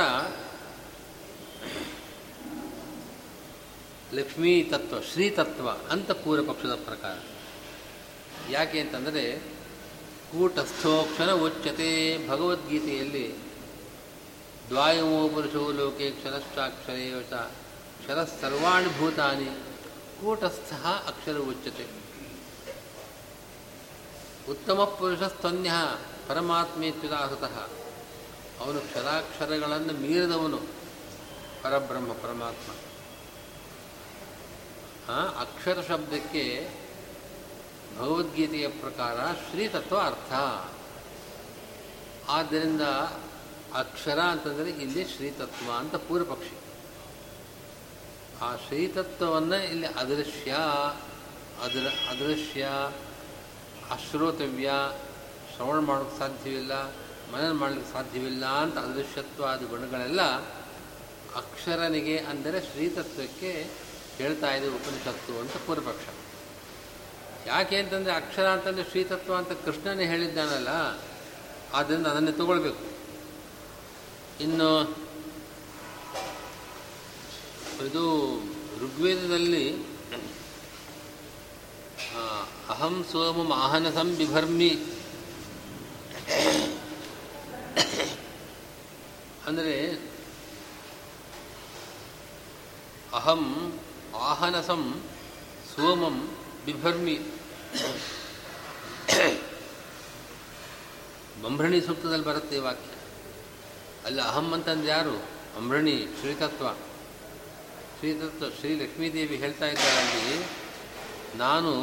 ಲಕ್ಷ್ಮೀ ತತ್ವ ಶ್ರೀ ತತ್ವ ಅಂತ ಪೂರ್ವ ಪಕ್ಷದ ಪ್ರಕಾರ. ಯಾಕೆ ಅಂತಂದರೆ ಕೂಟಸ್ಥೋಕ್ಷರ ಉಚ್ಯತೆ ಭಗವದ್ಗೀತೆಯಲ್ಲಿ ದ್ವಾಯಮೋ ಪುರುಷೋ ಲೋಕೆ ಕ್ಷರಶ್ಚಾಕ್ಷರೇ ವಚ ಕ್ಷರ ಸರ್ವಾಣಿ ಭೂತಾನಿ ಕೂಟಸ್ಥ ಅಕ್ಷರ ಉಚ್ಯತೆ. ಉತ್ತಮ ಪುರುಷಸ್ತನ್ಯ ಪರಮಾತ್ಮೇತ್ಯುದಾಹೃತಃ ಅವನು ಕ್ಷರಾಕ್ಷರಗಳನ್ನು ಮೀರಿದವನು ಪರಬ್ರಹ್ಮ ಪರಮಾತ್ಮ. ಅಕ್ಷರ ಶಬ್ದಕ್ಕೆ ಭಗವದ್ಗೀತೆಯ ಪ್ರಕಾರ ಶ್ರೀತತ್ವ ಅರ್ಥ. ಆದ್ದರಿಂದ ಅಕ್ಷರ ಅಂತಂದರೆ ಇಲ್ಲಿ ಶ್ರೀತತ್ವ ಅಂತ ಪೂರ್ವಪಕ್ಷಿ. ಆ ಶ್ರೀತತ್ವವನ್ನು ಇಲ್ಲಿ ಅದೃಶ್ಯ, ಅದೃ, ಅದೃಶ್ಯ, ಅಶ್ರೋತವ್ಯ, ಶ್ರವಣ ಮಾಡೋಕ್ಕೆ ಸಾಧ್ಯವಿಲ್ಲ, ಮನನ ಮಾಡಲಿಕ್ಕೆ ಸಾಧ್ಯವಿಲ್ಲ ಅಂತ ಅದೃಶ್ಯತ್ವ ಆದ ಗುಣಗಳೆಲ್ಲ ಅಕ್ಷರನಿಗೆ ಅಂದರೆ ಶ್ರೀತತ್ವಕ್ಕೆ ಹೇಳ್ತಾ ಇದೆ ಉಪನಿಷತ್ತು ಅಂತ ಪೂರ್ವಪಕ್ಷ. ಯಾಕೆ ಅಂತಂದರೆ ಅಕ್ಷರ ಅಂತಂದರೆ ಶ್ರೀತತ್ವ ಅಂತ ಕೃಷ್ಣನೇ ಹೇಳಿದ್ದಾನಲ್ಲ ಆದ್ದರಿಂದ ಅದನ್ನೇ ತಗೊಳ್ಬೇಕು. ಇನ್ನು ಇದು ಋಗ್ವೇದದಲ್ಲಿ ಅಹಂ ಸೋಮಂ ಆಹನಸಂ ಬಿಭರ್ಮಿ. ಅಂದರೆ ಅಹಂ ಆಹನಸಂ ಸೋಮಂ ಬಿಭರ್ಮಿ ಬಂಭ್ರಣಿ ಸೂಕ್ತದಲ್ಲಿ ಬರುತ್ತೆ ಈ ವಾಕ್ಯ ಅಲ್ಲಿ ಅಹಂ ಅಂತಂದು ಯಾರು ಅಂಬ್ರಣಿ ಶ್ರೀತತ್ವ ಶ್ರೀತತ್ವ ಶ್ರೀ ಲಕ್ಷ್ಮೀದೇವಿ ಹೇಳ್ತಾ ಇದ್ದಾರೆ ನಾನು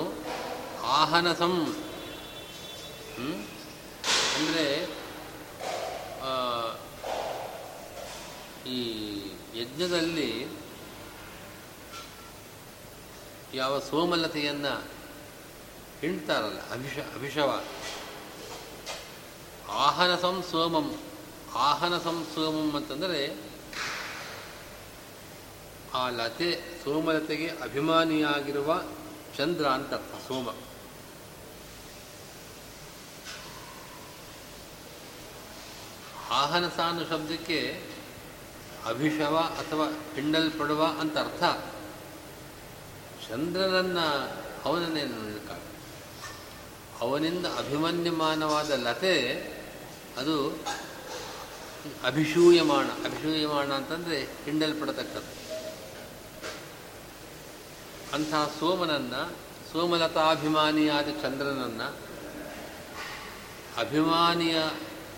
ಆಹನಸಂ ಅಂದರೆ ಈ ಯಜ್ಞದಲ್ಲಿ ಯಾವ ಸೋಮಲತೆಯನ್ನು ಹಿಂಡ್ತಾರಲ್ಲ, ಅಭಿಷ, ಅಭಿಷವ. ಆಹನ ಸೋಮಂ ಆಹನ ಸೋಮಂ ಅಂತಂದರೆ ಆ ಲತೆ, ಸೋಮಲತೆಗೆ ಅಭಿಮಾನಿಯಾಗಿರುವ ಚಂದ್ರ ಅಂತ ಸೋಮ. ಆಹನಸ ಅನ್ನೋ ಶಬ್ದಕ್ಕೆ ಅಭಿಷವ ಅಥವಾ ಹಿಂಡಲ್ಪಡುವ ಅಂತ ಅರ್ಥ. ಚಂದ್ರನನ್ನು ಅವನನ್ನೇ ನೋಡಲಿಕ್ಕಾಗ ಅವನಿಂದ ಅಭಿಮನ್ಯಮಾನವಾದ ಲತೆ ಅದು ಅಭಿಷೂಯಮಾಣ ಅಭಿಷೂಯಮಾಣ ಅಂತಂದರೆ ಹಿಂಡಲ್ಪಡತಕ್ಕದ್ದು. ಅಂತಹ ಸೋಮನನ್ನು, ಸೋಮಲತಾಭಿಮಾನಿಯಾದ ಚಂದ್ರನನ್ನು ಅಭಿಮಾನಿಯ,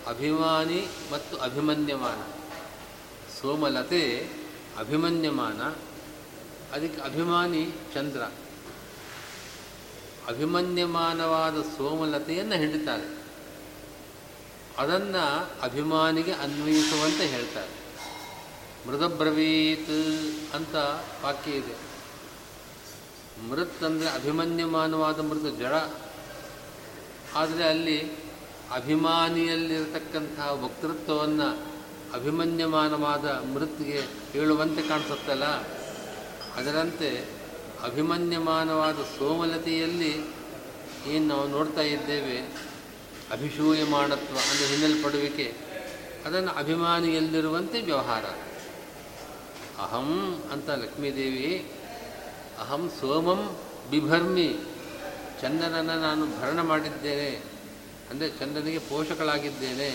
ಅಭಿಮಾನಿ ಮತ್ತು ಅಭಿಮನ್ಯಮಾನ. ಸೋಮಲತೆ, ಅಭಿಮನ್ಯಮಾನ ಅದಕ್ಕೆ ಅಭಿಮಾನಿ ಚಂದ್ರ. ಅಭಿಮನ್ಯಮಾನವಾದ ಸೋಮಲತೆಯನ್ನು ಹಿಡಿತಾರೆ ಅದನ್ನು ಅಭಿಮಾನಿಗೆ ಅನ್ವಯಿಸುವಂತೆ ಹೇಳ್ತಾರೆ. ಮೃದಬ್ರವೀತ್ ಅಂತ ವಾಕ್ಯ ಇದೆ. ಮೃತ್ ಅಂದರೆ ಅಭಿಮನ್ಯಮಾನವಾದ ಮೃತ ಜಡ. ಆದರೆ ಅಲ್ಲಿ ಅಭಿಮಾನಿಯಲ್ಲಿರತಕ್ಕಂತಹ ವಕ್ತೃತ್ವವನ್ನು ಅಭಿಮನ್ಯಮಾನವಾದ ಮೃತ್ಗೆ ಹೇಳುವಂತೆ ಕಾಣಿಸುತ್ತಲ್ಲ? ಅದರಂತೆ ಅಭಿಮನ್ಯಮಾನವಾದ ಸೋಮಲತೆಯಲ್ಲಿ ಏನು ನಾವು ನೋಡ್ತಾ ಇದ್ದೇವೆ ಅಭಿಷೂಯಮಾಣತ್ವ ಅಂದರೆ ಹಿನ್ನೆಲ್ಪಡುವಿಕೆ, ಅದನ್ನು ಅಭಿಮಾನಿಯಲ್ಲಿರುವಂತೆ ವ್ಯವಹಾರ. ಅಹಂ ಅಂತ ಲಕ್ಷ್ಮೀದೇವಿ, ಅಹಂ ಸೋಮಂ ಬಿಭರ್ಮಿ ಚಂದನನ್ನು ನಾನು ಭರಣ ಮಾಡಿದ್ದೇನೆ, ಅಂದರೆ ಚಂದನಿಗೆ ಪೋಷಕಳಾಗಿದ್ದೇನೆ,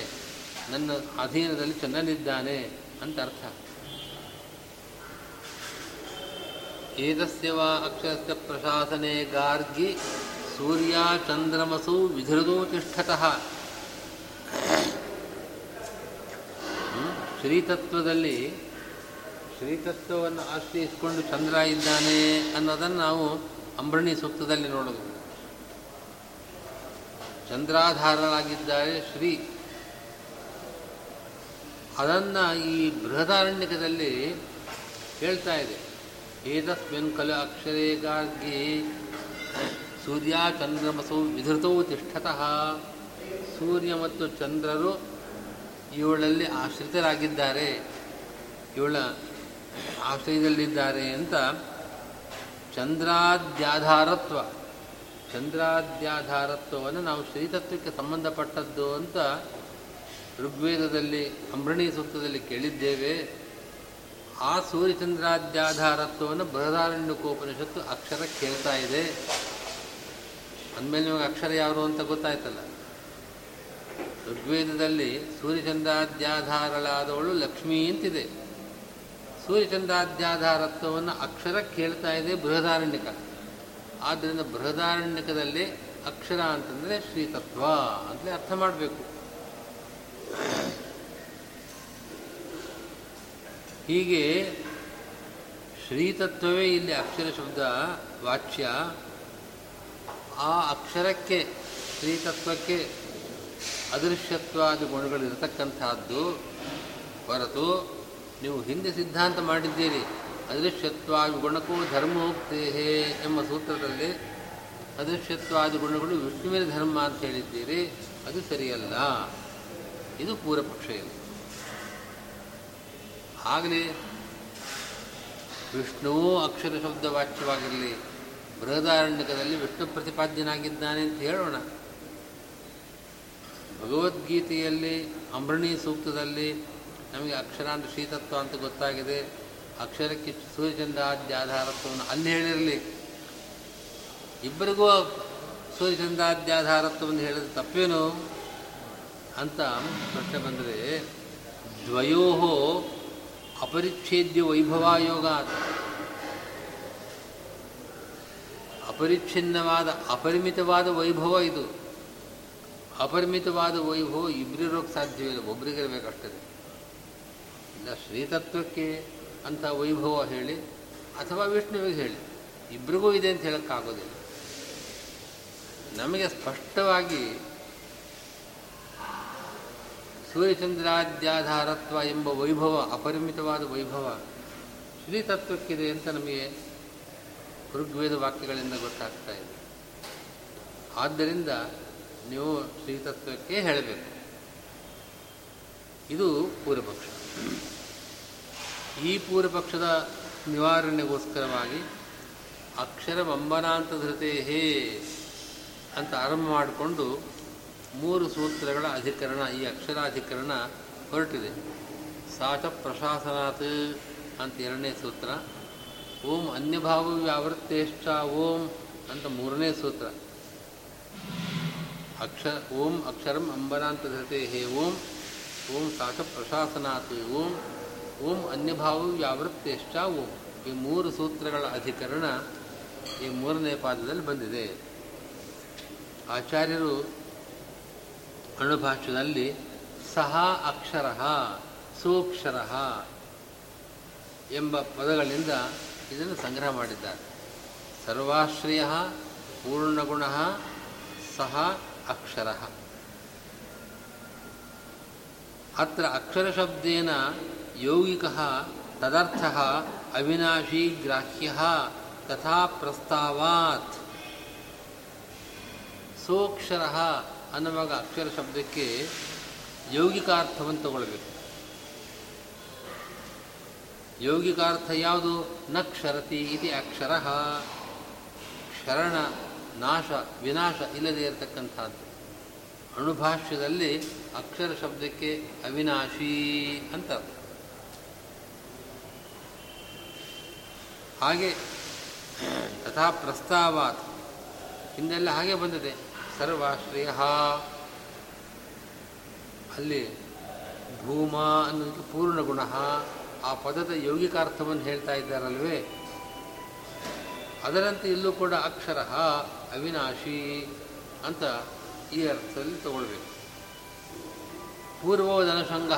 ನನ್ನ ಅಧೀನದಲ್ಲಿ ಚಂದನಿದ್ದಾನೆ ಅಂತ ಅರ್ಥ. ಏತಸ್ಯ ವಾ ಅಕ್ಷರಸ್ಯ ಪ್ರಶಾಸನೆ ಗಾರ್ಗಿ ಸೂರ್ಯ ಚಂದ್ರಮಸು ವಿಧೃದೋ ತಿಷ್ಠತಃ. ಶ್ರೀತತ್ವದಲ್ಲಿ ಶ್ರೀತತ್ವವನ್ನು ಆಶ್ರಯಿಸಿಕೊಂಡು ಚಂದ್ರ ಇದ್ದಾನೆ ಅನ್ನೋದನ್ನು ನಾವು ಅಂಬರಣಿ ಸೂಕ್ತದಲ್ಲಿ ನೋಡೋದು. ಚಂದ್ರಾಧಾರರಾಗಿದ್ದಾರೆ ಶ್ರೀ. ಅದನ್ನು ಈ ಬೃಹದಾರಣ್ಯಕದಲ್ಲಿ ಹೇಳ್ತಾ ಇದೆ. ಏತಸ್ಮಿನ್ ಕಲ ಅಕ್ಷರೇಗಾಗಿ ಸೂರ್ಯ ಚಂದ್ರಮಸು ವಿಧೃತವು ತಿಷ್ಠತಃ. ಸೂರ್ಯ ಮತ್ತು ಚಂದ್ರರು ಇವಳಲ್ಲಿ ಆಶ್ರಿತರಾಗಿದ್ದಾರೆ. ಇವಳ ಆಶ್ರಯದಲ್ಲಿದ್ದಾರೆ ಅಂತ ಚಂದ್ರಾದ್ಯಾಧಾರತ್ವ. ಚಂದ್ರಾದ್ಯಾಧಾರತ್ವವನ್ನು ನಾವು ಶ್ರೀತತ್ವಕ್ಕೆ ಸಂಬಂಧಪಟ್ಟದ್ದು ಅಂತ ಋಗ್ವೇದದಲ್ಲಿ ಅಂಬರಣಿ ಸೂಕ್ತದಲ್ಲಿ ಕೇಳಿದ್ದೇವೆ. ಆ ಸೂರ್ಯಚಂದ್ರಾದ್ಯಾಧಾರತ್ವವನ್ನು ಬೃಹದಾರಣ್ಯಕೋಪನಿಷತ್ತು ಅಕ್ಷರ ಕೇಳ್ತಾ ಇದೆ. ಅಂದಮೇಲೆ ನಿಮಗೆ ಅಕ್ಷರ ಯಾರು ಅಂತ ಗೊತ್ತಾಯ್ತಲ್ಲ. ಋಗ್ವೇದದಲ್ಲಿ ಸೂರ್ಯಚಂದ್ರಾದ್ಯಾಧಾರಳಾದವಳು ಲಕ್ಷ್ಮೀ ಅಂತಿದೆ. ಸೂರ್ಯಚಂದ್ರಾದ್ಯಾಧಾರತ್ವವನ್ನು ಅಕ್ಷರ ಕೇಳ್ತಾ ಇದೆ ಬೃಹದಾರಣ್ಯಕ. ಆದ್ದರಿಂದ ಬೃಹದಾರಣ್ಯಕದಲ್ಲಿ ಅಕ್ಷರ ಅಂತಂದರೆ ಶ್ರೀತತ್ವ ಅಂತಲೇ ಅರ್ಥ ಮಾಡಬೇಕು. ಹೀಗೆ ಶ್ರೀತತ್ವವೇ ಇಲ್ಲಿ ಅಕ್ಷರ ಶಬ್ದ, ವಾಚ್ಯ. ಆ ಅಕ್ಷರಕ್ಕೆ, ಶ್ರೀತತ್ವಕ್ಕೆ ಅದೃಶ್ಯತ್ವಾದಿ ಗುಣಗಳಿರತಕ್ಕಂತಹದ್ದು ಹೊರತು ನೀವು ಹಿಂದೆ ಸಿದ್ಧಾಂತ ಮಾಡಿದ್ದೀರಿ. ಅದೃಶ್ಯತ್ವಾದಿ ಗುಣಕ್ಕೂ ಧರ್ಮೋಕ್ತೇಹೇ ಎಂಬ ಸೂತ್ರದಲ್ಲಿ ಅದೃಶ್ಯತ್ವಾದಿ ಗುಣಗಳು ವಿಷ್ಣುವಿನ ಧರ್ಮ ಅಂತ ಹೇಳಿದ್ದೀರಿ. ಅದು ಸರಿಯಲ್ಲ. ಇದು ಪೂರ್ವಪಕ್ಷ ಆಗಲಿ ವಿಷ್ಣುವೂ ಅಕ್ಷರ ಶಬ್ದ ವಾಚ್ಯವಾಗಿರಲಿ, ಬೃಹದಾರಣ್ಯಕದಲ್ಲಿ ವಿಷ್ಣು ಪ್ರತಿಪಾದ್ಯನಾಗಿದ್ದಾನೆ ಅಂತ ಹೇಳೋಣ. ಭಗವದ್ಗೀತೆಯಲ್ಲಿ ಅಂಬರಣಿ ಸೂಕ್ತದಲ್ಲಿ ನಮಗೆ ಅಕ್ಷರ ಅಂತ ಶ್ರೀತತ್ವ ಅಂತ ಗೊತ್ತಾಗಿದೆ. ಅಕ್ಷರಕ್ಕೆ ಸೂರ್ಯಚಂದ್ರಾದ್ಯಾಧಾರತ್ವವನ್ನು ಅಲ್ಲಿ ಹೇಳಿರಲಿ. ಇಬ್ಬರಿಗೂ ಸೂರ್ಯಚಂದ್ರಾದ್ಯಾಧಾರತ್ವವನ್ನು ಹೇಳಿದ್ರೆ ತಪ್ಪೇನು? ಅಂತ ಪ್ರಶ್ನೆ ಬಂದರೆ ದ್ವಯೋ ಅಪರಿಚ್ಛೇದ್ಯ ವೈಭವಾಯೋಗ ಅಪರಿಚ್ಛಿನ್ನವಾದ, ಅಪರಿಮಿತವಾದ ವೈಭವ ಇದು. ಅಪರಿಮಿತವಾದ ವೈಭವ ಇಬ್ಬರಿರೋಕ್ಕೆ ಸಾಧ್ಯವಿಲ್ಲ ಒಬ್ಬರಿಗಿರಬೇಕಷ್ಟೇ ಇಲ್ಲ, ಶ್ರೀತತ್ವಕ್ಕೆ ಅಂತ ವೈಭವ ಹೇಳಿ, ಅಥವಾ ವಿಷ್ಣುವಿಗೆ ಹೇಳಿ ಇಬ್ಬರಿಗೂ ಇದೆ ಅಂತ ಹೇಳೋಕ್ಕಾಗೋದಿಲ್ಲ. ನಮಗೆ ಸ್ಪಷ್ಟವಾಗಿ ಸೂರ್ಯಚಂದ್ರಾದ್ಯಾಧಾರತ್ವ ಎಂಬ ವೈಭವ, ಅಪರಿಮಿತವಾದ ವೈಭವ ಶ್ರೀತತ್ವಕ್ಕಿದೆ ಅಂತ ನಮಗೆ ಋಗ್ವೇದ ವಾಕ್ಯಗಳಿಂದ ಗೊತ್ತಾಗ್ತಾ ಇದೆ. ಆದ್ದರಿಂದ ನೀವು ಶ್ರೀತತ್ವಕ್ಕೆ ಹೇಳಬೇಕು. ಇದು ಪೂರ್ವಪಕ್ಷ. ಈ ಪೂರ್ವಪಕ್ಷದ ನಿವಾರಣೆಗೋಸ್ಕರವಾಗಿ ಅಕ್ಷರ ಬಂಬನಾಂತ ಧೃತೆ ಹೇ ಅಂತ ಆರಂಭ ಮಾಡಿಕೊಂಡು ಮೂರು ಸೂತ್ರಗಳ ಅಧಿಕರಣ, ಈ ಅಕ್ಷರಾಧಿಕರಣ ಹೊರಟಿದೆ. ಸಾಚ ಪ್ರಶಾಸನಾತ್ ಅಂತ ಎರಡನೇ ಸೂತ್ರ. ಓಂ ಅನ್ಯಭಾವ ವ್ಯಾವೃತ್ತೇಷ್ಟ ಓಂ ಅಂತ ಮೂರನೇ ಸೂತ್ರ. ಅಕ್ಷ, ಓಂ ಅಕ್ಷರಂ ಅಂಬರಾಂತ ಧೃತೆ ಹೇ ಓಂ ಓಂ ಸಾಚ ಪ್ರಶಾಸನಾತ್ ಓಂ ಓಂ ಅನ್ಯಭಾವ ವ್ಯಾವೃತ್ತೇಷ್ಟ ಓಂ. ಈ ಮೂರು ಸೂತ್ರಗಳ ಅಧಿಕರಣ ಈ ಮೂರನೇ ಪಾದದಲ್ಲಿ ಬಂದಿದೆ. ಆಚಾರ್ಯರು ಅಣುಭಾಷ್ಯದಲ್ಲಿ ಸಹ ಅಕ್ಷರ, ಸೂಕ್ಷರ ಎಂಬ ಪದಗಳಿಂದ ಇದನ್ನು ಸಂಗ್ರಹ ಮಾಡಿದ್ದಾರೆ. ಸರ್ವಾಶ್ರಯ, ಪೂರ್ಣಗುಣ, ಸಹ ಅಕ್ಷರ. ಅತ್ರ ಅಕ್ಷರಶಬ್ದೇನ ಯೌಗಿಕ, ತದರ್ಥ ಅವಿನಾಶಿ ಗ್ರಾಹ್ಯ ತಥಾ ಪ್ರಸ್ತಾವಾತ್ ಸೋಕ್ಷರ ಅನ್ನುವಾಗ ಅಕ್ಷರ ಶಬ್ದಕ್ಕೆ ಯೌಗಿಕಾರ್ಥವನ್ನು ತಗೊಳ್ಬೇಕು ಯೌಗಿಕಾರ್ಥ ಯಾವುದು? ನ ಕ್ಷರತಿ ಇತಿ ಅಕ್ಷರ. ಶರಣ ನಾಶ, ವಿನಾಶ ಇಲ್ಲದೇ ಇರತಕ್ಕಂಥದ್ದು. ಅಣುಭಾಷ್ಯದಲ್ಲಿ ಅಕ್ಷರ ಶಬ್ದಕ್ಕೆ ಅವಿನಾಶಿ ಅಂತ ಹಾಗೆ ತಥಾ ಪ್ರಸ್ತಾವಾತ್. ಹಿಂದೆಲ್ಲ ಹಾಗೆ ಬಂದಿದೆ. ಸರ್ವಾಶ್ರಯ. ಅಲ್ಲಿ ಭೂಮ ಅನ್ನೋದಕ್ಕೆ ಪೂರ್ಣ ಗುಣ. ಆ ಪದದ ಯೌಗಿಕಾರ್ಥವನ್ನು ಹೇಳ್ತಾ ಇದ್ದಾರಲ್ವೇ? ಅದರಂತೆ ಇಲ್ಲೂ ಕೂಡ ಅಕ್ಷರ ಅವಿನಾಶಿ ಅಂತ ಈ ಅರ್ಥದಲ್ಲಿ ತಗೊಳ್ಬೇಕು. ಪೂರ್ವೋದನಸಂಗ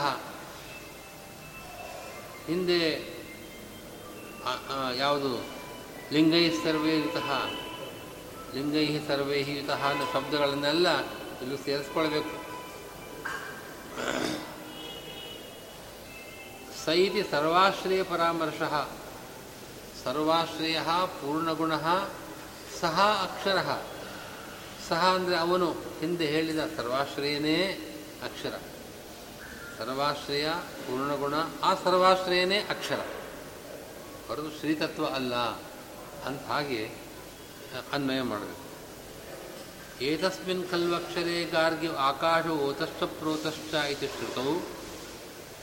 ಹಿಂದೆ ಯಾವುದು? ಲಿಂಗೈ ಸರ್ವೇ ಲಿಂಗೈ ಸರ್ವೈ ಯುತಃ ಅನ್ನೋ ಶಬ್ದಗಳನ್ನೆಲ್ಲ ಇಲ್ಲಿ ಸೇರಿಸ್ಕೊಳ್ಬೇಕು. ಸ ಇತಿ ಸರ್ವಾಶ್ರಯ ಪರಾಮರ್ಶ. ಸರ್ವಾಶ್ರಯ ಪೂರ್ಣಗುಣ ಸಹ ಅಕ್ಷರ. ಸಹ ಅಂದರೆ ಅವನು ಹಿಂದೆ ಹೇಳಿದ ಸರ್ವಾಶ್ರಯನೇ ಅಕ್ಷರ. ಸರ್ವಾಶ್ರಯ, ಪೂರ್ಣಗುಣ, ಆ ಸರ್ವಾಶ್ರಯನೇ ಅಕ್ಷರ. ಹೊರತು ಶ್ರೀತತ್ವ ಅಲ್ಲ. ಅಂತ ಹಾಗೆ ಅನ್ವಯ ಮಾಡಬೇಕು. ಏತಸ್ಮಿನ್ ಖಲ್ವಕ್ಷರೇ ಗಾರ್ಗಿ ಆಕಾಶ ಓತಶ್ಚ ಪ್ರೋತಶ್ಚ ಇತಿ ಶ್ರುತೌ.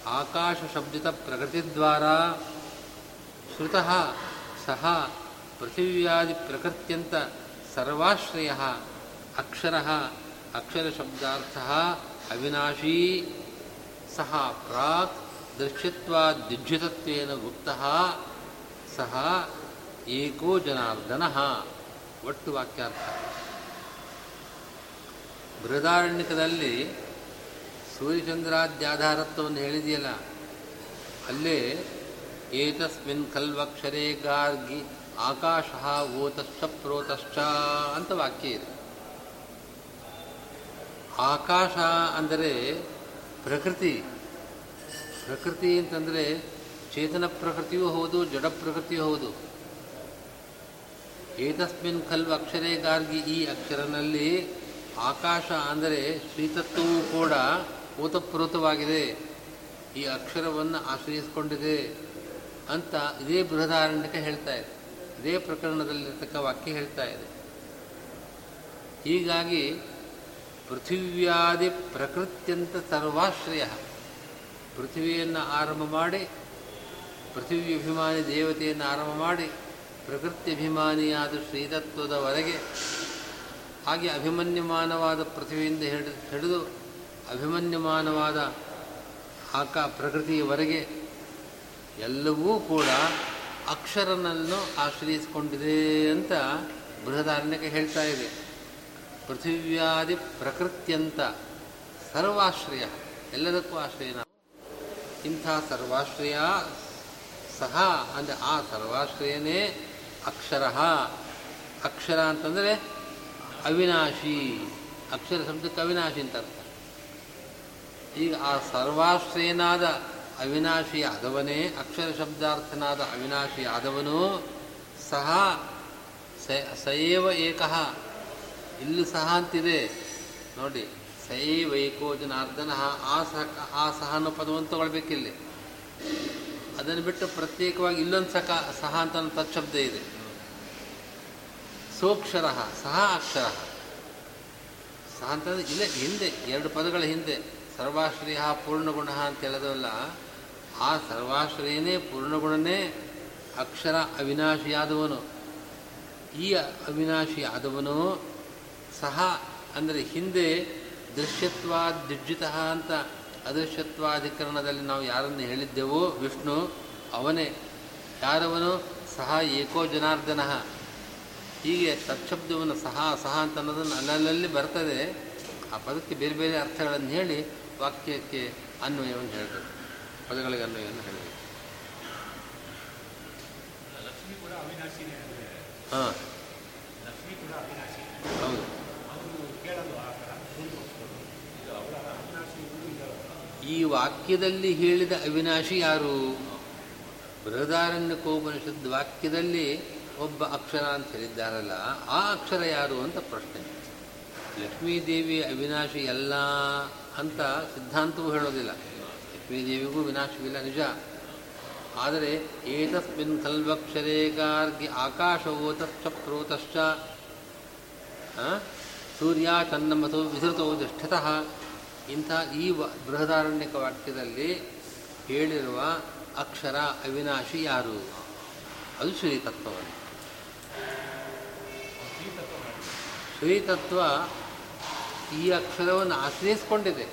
ಆಕಾಶ ಶಬ್ದಿತ ಪ್ರಕೃತಿದ್ವಾರ ಶ್ರುತಃ ಸಹ ಪೃಥಿವ್ಯಾದಿ ಪ್ರಕೃತ್ಯಂತ ಸರ್ವಾಶ್ರಯ ಅಕ್ಷರ ಅಕ್ಷರಶಬ್ದಾರ್ಥ ಅವಿನಾಶೀ ಸಹ ಪ್ರಾಕ್ ದೃಶ್ಯತ್ವಾದ್ಯುಜ್ಯತತ್ವೇನ ಗುಪ್ತಃ ಸಹ ಏಕೋ ಜನಾರ್ದನ. ಒಟ್ಟು ವಾಕ್ಯಾರ್ಥ. ಬೃಹದಾರಣ್ಯಕದಲ್ಲಿ ಸೂರ್ಯಚಂದ್ರಾದ್ಯಾಧಾರತ್ವವನ್ನು ಹೇಳಿದೆಯಲ್ಲ, ಅಲ್ಲೇ ಏತಸ್ಮಿನ್ ಕಲ್ವಕ್ಷರೇ ಗಾರ್ಗಿ ಆಕಾಶ ಓತಶ್ಚ ಪ್ರೋತಶ್ಚ ಅಂತ ವಾಕ್ಯ ಇದೆ. ಆಕಾಶ ಅಂದರೆ ಪ್ರಕೃತಿ. ಪ್ರಕೃತಿ ಅಂತಂದರೆ ಚೇತನ ಪ್ರಕೃತಿಯೂ ಹೌದು, ಜಡ ಪ್ರಕೃತಿಯೂ ಹೌದು. ಏತಸ್ಮಿನ್ ಖಲ್ವ ಅಕ್ಷರೇ ಗಾರ್ಗಿ ಈ ಅಕ್ಷರನಲ್ಲಿ ಆಕಾಶ ಅಂದರೆ ಶ್ರೀತತ್ವವೂ ಕೂಡ ಓತಪ್ರೋತವಾಗಿದೆ. ಈ ಅಕ್ಷರವನ್ನು ಆಶ್ರಯಿಸಿಕೊಂಡಿದೆ ಅಂತ ಇದೇ ಬೃಹದಾರಣ್ಯಕ ಹೇಳ್ತಾ ಇದೆ. ಇದೇ ಪ್ರಕರಣದಲ್ಲಿರ್ತಕ್ಕ ವಾಕ್ಯ ಹೇಳ್ತಾ ಇದೆ. ಹೀಗಾಗಿ ಪೃಥಿವ್ಯಾದಿ ಪ್ರಕೃತ್ಯಂತ ಸರ್ವಾಶ್ರಯ. ಪೃಥ್ವಿಯನ್ನು ಆರಂಭ ಮಾಡಿ ಪೃಥಿವಿ ಅಭಿಮಾನಿ ದೇವತೆಯನ್ನು ಆರಂಭ ಮಾಡಿ ಪ್ರಕೃತಿ ಅಭಿಮಾನಿಯಾದ ಶ್ರೀತತ್ವದವರೆಗೆ ಹಾಗೆ ಅಭಿಮನ್ಯಮಾನವಾದ ಪೃಥ್ವಿಯಿಂದ ಹಿಡಿದು ಹಿಡಿದು ಅಭಿಮನ್ಯಮಾನವಾದ ಆಕ ಪ್ರಕೃತಿಯವರೆಗೆ ಎಲ್ಲವೂ ಕೂಡ ಅಕ್ಷರನನ್ನು ಆಶ್ರಯಿಸಿಕೊಂಡಿದೆ ಅಂತ ಬೃಹದಾರಣ್ಯಕ ಹೇಳ್ತಾ ಇದೆ. ಪೃಥಿವ್ಯಾದಿ ಪ್ರಕೃತ್ಯಂತ ಸರ್ವಾಶ್ರಯ, ಎಲ್ಲದಕ್ಕೂ ಆಶ್ರಯ ನಾವು. ಇಂಥ ಸರ್ವಾಶ್ರಯ ಸಹ ಅಂದರೆ ಆ ಸರ್ವಾಶ್ರಯನೇ ಅಕ್ಷರ. ಅಕ್ಷರ ಅಂತಂದರೆ ಅವಿನಾಶಿ. ಅಕ್ಷರ ಶಬ್ದಕ್ಕೆ ಅವಿನಾಶಿ ಅಂತ ಅರ್ಥ. ಈಗ ಆ ಸರ್ವಾಶ್ರಯನಾದ ಅವಿನಾಶಿ ಆದವನೇ, ಅಕ್ಷರ ಶಬ್ದಾರ್ಥನಾದ ಅವಿನಾಶಿ ಆದವನು, ಸಹ ಸಯೇವ ಏಕಃ. ಇಲ್ಲಿ ಸಹ ಅಂತಿದೆ. ನೋಡಿ ಸೈವ ಏಕೋ ಜನಾರ್ದನ ಆ ಸಹ ಆ ಸಹ ಅನ್ನೋ ಪದವನ್ನು ತಗೊಳ್ಬೇಕಿಲ್ಲಿ. ಅದನ್ನು ಬಿಟ್ಟು ಪ್ರತ್ಯೇಕವಾಗಿ ಇಲ್ಲೊಂದು ಸಕ, ಸಹ ಅಂತ ತತ್ಶಬ್ದ ಇದೆ. ಸೋಕ್ಷರ, ಸಹ ಅಕ್ಷರ. ಸಹ ಅಂತಂದ್ರೆ ಇಲ್ಲ, ಹಿಂದೆ, ಎರಡು ಪದಗಳ ಹಿಂದೆ, ಸರ್ವಾಶ್ರಯ ಪೂರ್ಣಗುಣ ಅಂತ ಹೇಳೋದಲ್ಲ, ಆ ಸರ್ವಾಶ್ರಯನೇ ಪೂರ್ಣಗುಣನೇ ಅಕ್ಷರ ಅವಿನಾಶಿಯಾದವನು. ಈ ಅವಿನಾಶಿ ಆದವನು ಸಹ ಅಂದರೆ ಹಿಂದೆ ದೃಶ್ಯತ್ವಾದಿಜ್ಜಿತ ಅಂತ ಅದೃಶ್ಯತ್ವಾಧಿಕರಣದಲ್ಲಿ ನಾವು ಯಾರನ್ನು ಹೇಳಿದ್ದೆವೋ ವಿಷ್ಣು, ಅವನೇ. ಯಾರವನು? ಸಹ ಏಕೋ ಜನಾರ್ದನ. ಹೀಗೆ ತತ್ಶಬ್ದವನ್ನು ಸಹ ಸಹ ಅಂತ ಅನ್ನೋದನ್ನು ಅಲ್ಲಲ್ಲಿ ಬರ್ತದೆ. ಆ ಪದಕ್ಕೆ ಬೇರೆ ಬೇರೆ ಅರ್ಥಗಳನ್ನು ಹೇಳಿ ವಾಕ್ಯಕ್ಕೆ ಅನ್ವಯವನ್ನು ಹೇಳ್ತದೆ ಪದಗಳಿಗೆ ಅನ್ವಯವನ್ನು ಹೇಳಬೇಕು. ಹಾಂ. ಹೌದು. ಈ ವಾಕ್ಯದಲ್ಲಿ ಹೇಳಿದ ಅವಿನಾಶಿ ಯಾರು? ಬೃಹದಾರಣ್ಯಕೋಪನಿಷದ್ ವಾಕ್ಯದಲ್ಲಿ ಒಬ್ಬ ಅಕ್ಷರ ಅಂತ ಹೇಳಿದ್ದಾರಲ್ಲ, ಆ ಅಕ್ಷರ ಯಾರು ಅಂತ ಪ್ರಶ್ನೆ. ಲಕ್ಷ್ಮೀದೇವಿ ಅವಿನಾಶಿ ಎಲ್ಲ ಅಂತ ಸಿದ್ಧಾಂತವೂ ಹೇಳೋದಿಲ್ಲ. ಲಕ್ಷ್ಮೀದೇವಿಗೂ ವಿನಾಶವಿಲ್ಲ, ನಿಜ. ಆದರೆ ಏತಸ್ಮಿನ್ ಕಲ್ವಕ್ಷರೇ ಗಾರ್ಗಿ ಆಕಾಶವೋತಶ್ಚ ಪ್ರೋತಶ್ಚ ಸೂರ್ಯ ಚನ್ನಮತೋ ವಿಧೃತೋ ದೃಷ್ಟತಃ ಇಂಥ ಈ ಬೃಹದಾರಣ್ಯಕ ವಾಕ್ಯದಲ್ಲಿ ಹೇಳಿರುವ ಅಕ್ಷರ ಅವಿನಾಶಿ ಯಾರು? ಅದು ಶ್ರೀತತ್ವವನ್ನು ಶ್ರೀತತ್ವ ಈ ಅಕ್ಷರವನ್ನು ಆಶ್ರಯಿಸಿಕೊಂಡಿದೆ.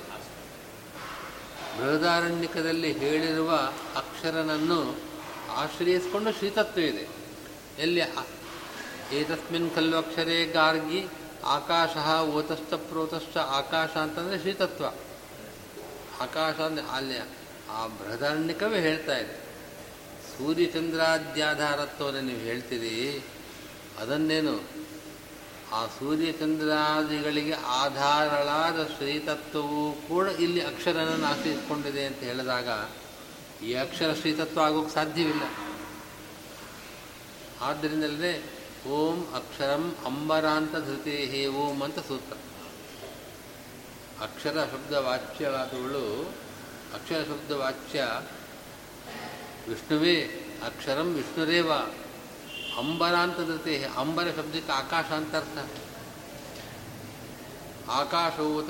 ಬೃಹದಾರಣ್ಯಕದಲ್ಲಿ ಹೇಳಿರುವ ಅಕ್ಷರನನ್ನು ಆಶ್ರಯಿಸಿಕೊಂಡು ಶ್ರೀತತ್ವ ಇದೆ. ಎಲ್ಲಿ ಏತಸ್ಮಿನ್ ಕಲ್ಲು ಅಕ್ಷರೇ ಗಾರ್ಗಿ, ಆಕಾಶ ಓತಶ್ಚ ಪ್ರೋತಶ್ಚ ಆಕಾಶ ಅಂತಂದರೆ ಶ್ರೀತತ್ವ. ಆಕಾಶ ಅಂದರೆ ಅಲ್ಲಿ ಆ ಬೃಹದಾರಣ್ಯಕವೇ ಹೇಳ್ತಾ ಇದೆ. ಸೂರ್ಯಚಂದ್ರಾದ್ಯಾಧಾರತ್ವವನ್ನು ನೀವು ಹೇಳ್ತೀರಿ, ಅದನ್ನೇನು ಆ ಸೂರ್ಯಚಂದ್ರಾದಿಗಳಿಗೆ ಆಧಾರಳಾದ ಶ್ರೀತತ್ವವು ಕೂಡ ಇಲ್ಲಿ ಅಕ್ಷರನನ್ನು ಆಶ್ರಯಿಸಿಕೊಂಡಿದೆ ಅಂತ ಹೇಳಿದಾಗ ಈ ಅಕ್ಷರ ಶ್ರೀತತ್ವ ಆಗೋಕ್ಕೆ ಸಾಧ್ಯವಿಲ್ಲ. ಆದ್ದರಿಂದಲೇ ಓಂ ಅಕ್ಷರಂ ಅಂಬರಾಂತ ಧೃತಿ ಹೇ ಓಂ ಅಂತ ಸೂತ್ರ. ಅಕ್ಷರ ಶಬ್ದ ವಾಚ್ಯವಾದವಳು ಅಕ್ಷರ ಶಬ್ದ ವಾಚ್ಯ ವಿಷ್ಣುವೇ, ಅಕ್ಷರಂ ವಿಷ್ಣುರೇವ ಅಂಬರಾಂತ ಧೃತೆ ಅಂಬರ ಶಬ್ದಕ್ಕೆ ಆಕಾಶ ಅಂತ ಅರ್ಥ. ಆಕಾಶವು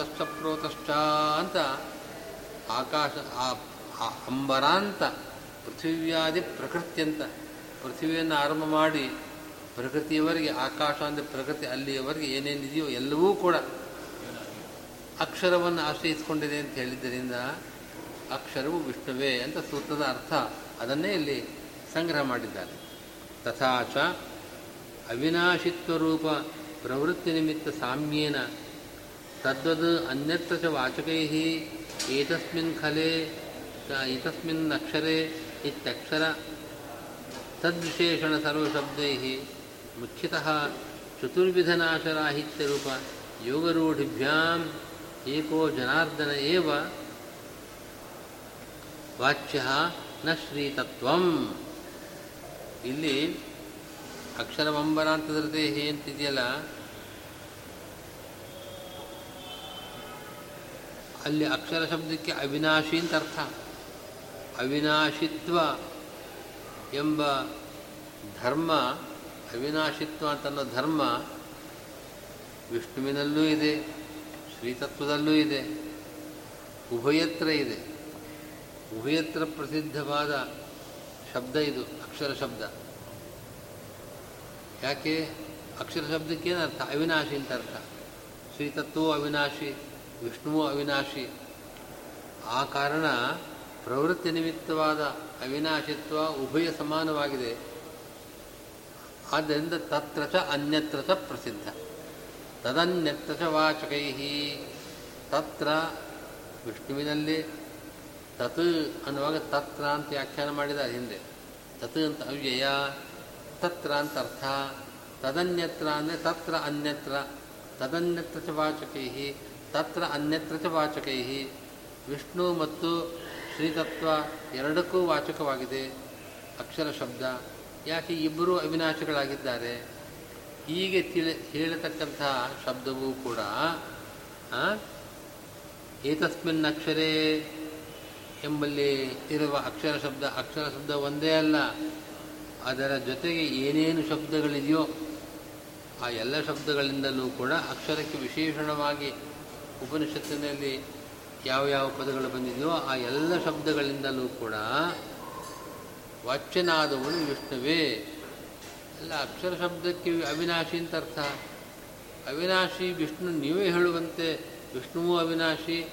ಅಂತ, ಆಕಾಶ, ಆ ಅಂಬರಾಂತ ಪೃಥಿವ್ಯಾದಿ ಪ್ರಕೃತಿ ಅಂತ. ಪೃಥಿವಿಯನ್ನು ಆರಂಭ ಮಾಡಿ ಪ್ರಕೃತಿಯವರೆಗೆ, ಆಕಾಶ ಅಂದರೆ ಪ್ರಕೃತಿ ಅಲ್ಲಿಯವರೆಗೆ ಏನೇನಿದೆಯೋ ಎಲ್ಲವೂ ಕೂಡ ಅಕ್ಷರವನ್ನು ಆಶ್ರಯಿಸಿಕೊಂಡಿದೆ ಅಂತ ಹೇಳಿದ್ದರಿಂದ ಅಕ್ಷರವು ವಿಷ್ಣುವೇ ಅಂತ ಸೂತ್ರದ ಅರ್ಥ. ಅದನ್ನೇ ಇಲ್ಲಿ ಸಂಗ್ರಹ ಮಾಡಿದ್ದಾರೆ. ತಥಾಚ ಅವಿನಾಶಿತ್ವರೂಪ ಪ್ರವೃತ್ತಿ ನಿಮಿತ್ತ ಸಾಮ್ಯೇನ. ತದ್ವದ್ ಅನ್ಯತ್ರ ಚ ವಾಚಕೈ ಏತಸ್ಮಿನ್ ಖಲೆ ಇತಸ್ಮಿನ್ ಅಕ್ಷರೆ ಇತ್ಯಕ್ಷರ. ತದ್ವಿಶೇಷಣ ಸರ್ವಶಬ್ದೈ ಮುಖ್ಯತಃ ಚತುರ್ವಿಧನಾಶರಾಹಿತ್ಯರೂಪ ಯೋಗರೂಢಿಭ್ಯಾಂ ಏಕೋ ಜನಾರ್ದನ ಏವ. ವಾಚ್ಯ ನ ಶ್ರೀತತ್ವಂ ಇಲ್ಲಿ ಅಕ್ಷರವಂಬರಾಂತದ್ರತೆ ಅಂತಿದೆಯಲ್ಲ? ಅಲ್ಲಿ ಅಕ್ಷರ ಶಬ್ದಕ್ಕೆ ಅವಿನಾಶಿ ಅಂತ ಅರ್ಥ. ಅವಿನಾಶಿತ್ವ ಎಂಬ ಧರ್ಮ, ಅವಿನಾಶಿತ್ವ ಅಂತನ್ನೋ ಧರ್ಮ ವಿಷ್ಣುವಿನಲ್ಲೂ ಇದೆ, ಶ್ರೀತತ್ವದಲ್ಲೂ ಇದೆ, ಉಭಯತ್ರ ಇದೆ. ಉಭಯತ್ರ ಪ್ರಸಿದ್ಧವಾದ ಶಬ್ದ ಇದು. ಅಕ್ಷರ ಶಬ್ದ. ಯಾಕೆ? ಅಕ್ಷರ ಶಬ್ದಕ್ಕೆ ಏನರ್ಥ ಅವಿನಾಶಿ ಅಂತ ಅರ್ಥ. ಶ್ರೀತತ್ವವು ಅವಿನಾಶಿ, ವಿಷ್ಣುವು ಅವಿನಾಶಿ. ಆ ಕಾರಣ ಪ್ರವೃತ್ತಿ ನಿಮಿತ್ತವಾದ ಅವಿನಾಶಿತ್ವ ಉಭಯ ಸಮಾನವಾಗಿದೆ. ಆದ್ದರಿಂದ ತತ್ರ ಚ ಅನ್ಯತ್ರ ಚ ಪ್ರಸಿದ್ಧ. ತದನ್ಯತ್ರ ಚ ವಾಚಕೈ. ತತ್ರ ವಿಷ್ಣುವಿನಲ್ಲಿ ತತ್ ಅನ್ನುವಾಗ ತತ್ರ ಅಂತ ವ್ಯಾಖ್ಯಾನ ಮಾಡಿದ್ದಾರೆ ಹಿಂದೆ. ತತ್ ಅಂತ ಅವ್ಯಯ ತತ್ರ ಅಂತ ತದನ್ಯತ್ರ ಅಂದರೆ ತತ್ರ ಅನ್ಯತ್ರ ತದನ್ಯತ್ರ ಚ ವಾಚಕೈ ತತ್ರ ಅನ್ಯತ್ರ ಚ ವಾಚಕೈ ವಿಷ್ಣು ಮತ್ತು ಶ್ರೀತತ್ವ ಎರಡಕ್ಕೂ ವಾಚಕವಾಗಿದೆ. ಅಕ್ಷರ ಶಬ್ದ ಯಾಕೆ ಇಬ್ಬರೂ ಅವಿನಾಶಿಗಳಾಗಿದ್ದಾರೆ? ಹೀಗೆ ತಿಳಿ, ಹೇಳತಕ್ಕಂತಹ ಶಬ್ದವೂ ಕೂಡ ಏತಸ್ಮಿನ್ ಅಕ್ಷರೇ ಎಂಬಲ್ಲಿ ಇರುವ ಅಕ್ಷರ ಶಬ್ದ ಅಕ್ಷರ ಶಬ್ದ ಒಂದೇ ಅಲ್ಲ. ಅದರ ಜೊತೆಗೆ ಏನೇನು ಶಬ್ದಗಳಿದೆಯೋ ಆ ಎಲ್ಲ ಶಬ್ದಗಳಿಂದಲೂ ಕೂಡ ಅಕ್ಷರಕ್ಕೆ ವಿಶೇಷಣವಾಗಿ ಉಪನಿಷತ್ತಿನಲ್ಲಿ ಯಾವ ಯಾವ ಪದಗಳು ಬಂದಿದೆಯೋ ಆ ಎಲ್ಲ ಶಬ್ದಗಳಿಂದಲೂ ಕೂಡ ವಾಚ್ಯನಾದವನು ವಿಷ್ಣುವೇ. ಅಲ್ಲ, ಅಕ್ಷರ ಶಬ್ದಕ್ಕೆ ಅವಿನಾಶಿ ಅಂತ ಅರ್ಥ. ಅವಿನಾಶಿ, ವಿಷ್ಣು ನೀವೇ ಹೇಳುವಂತೆ, ವಿಷ್ಣುವೂ ಅವಿನಾಶಿ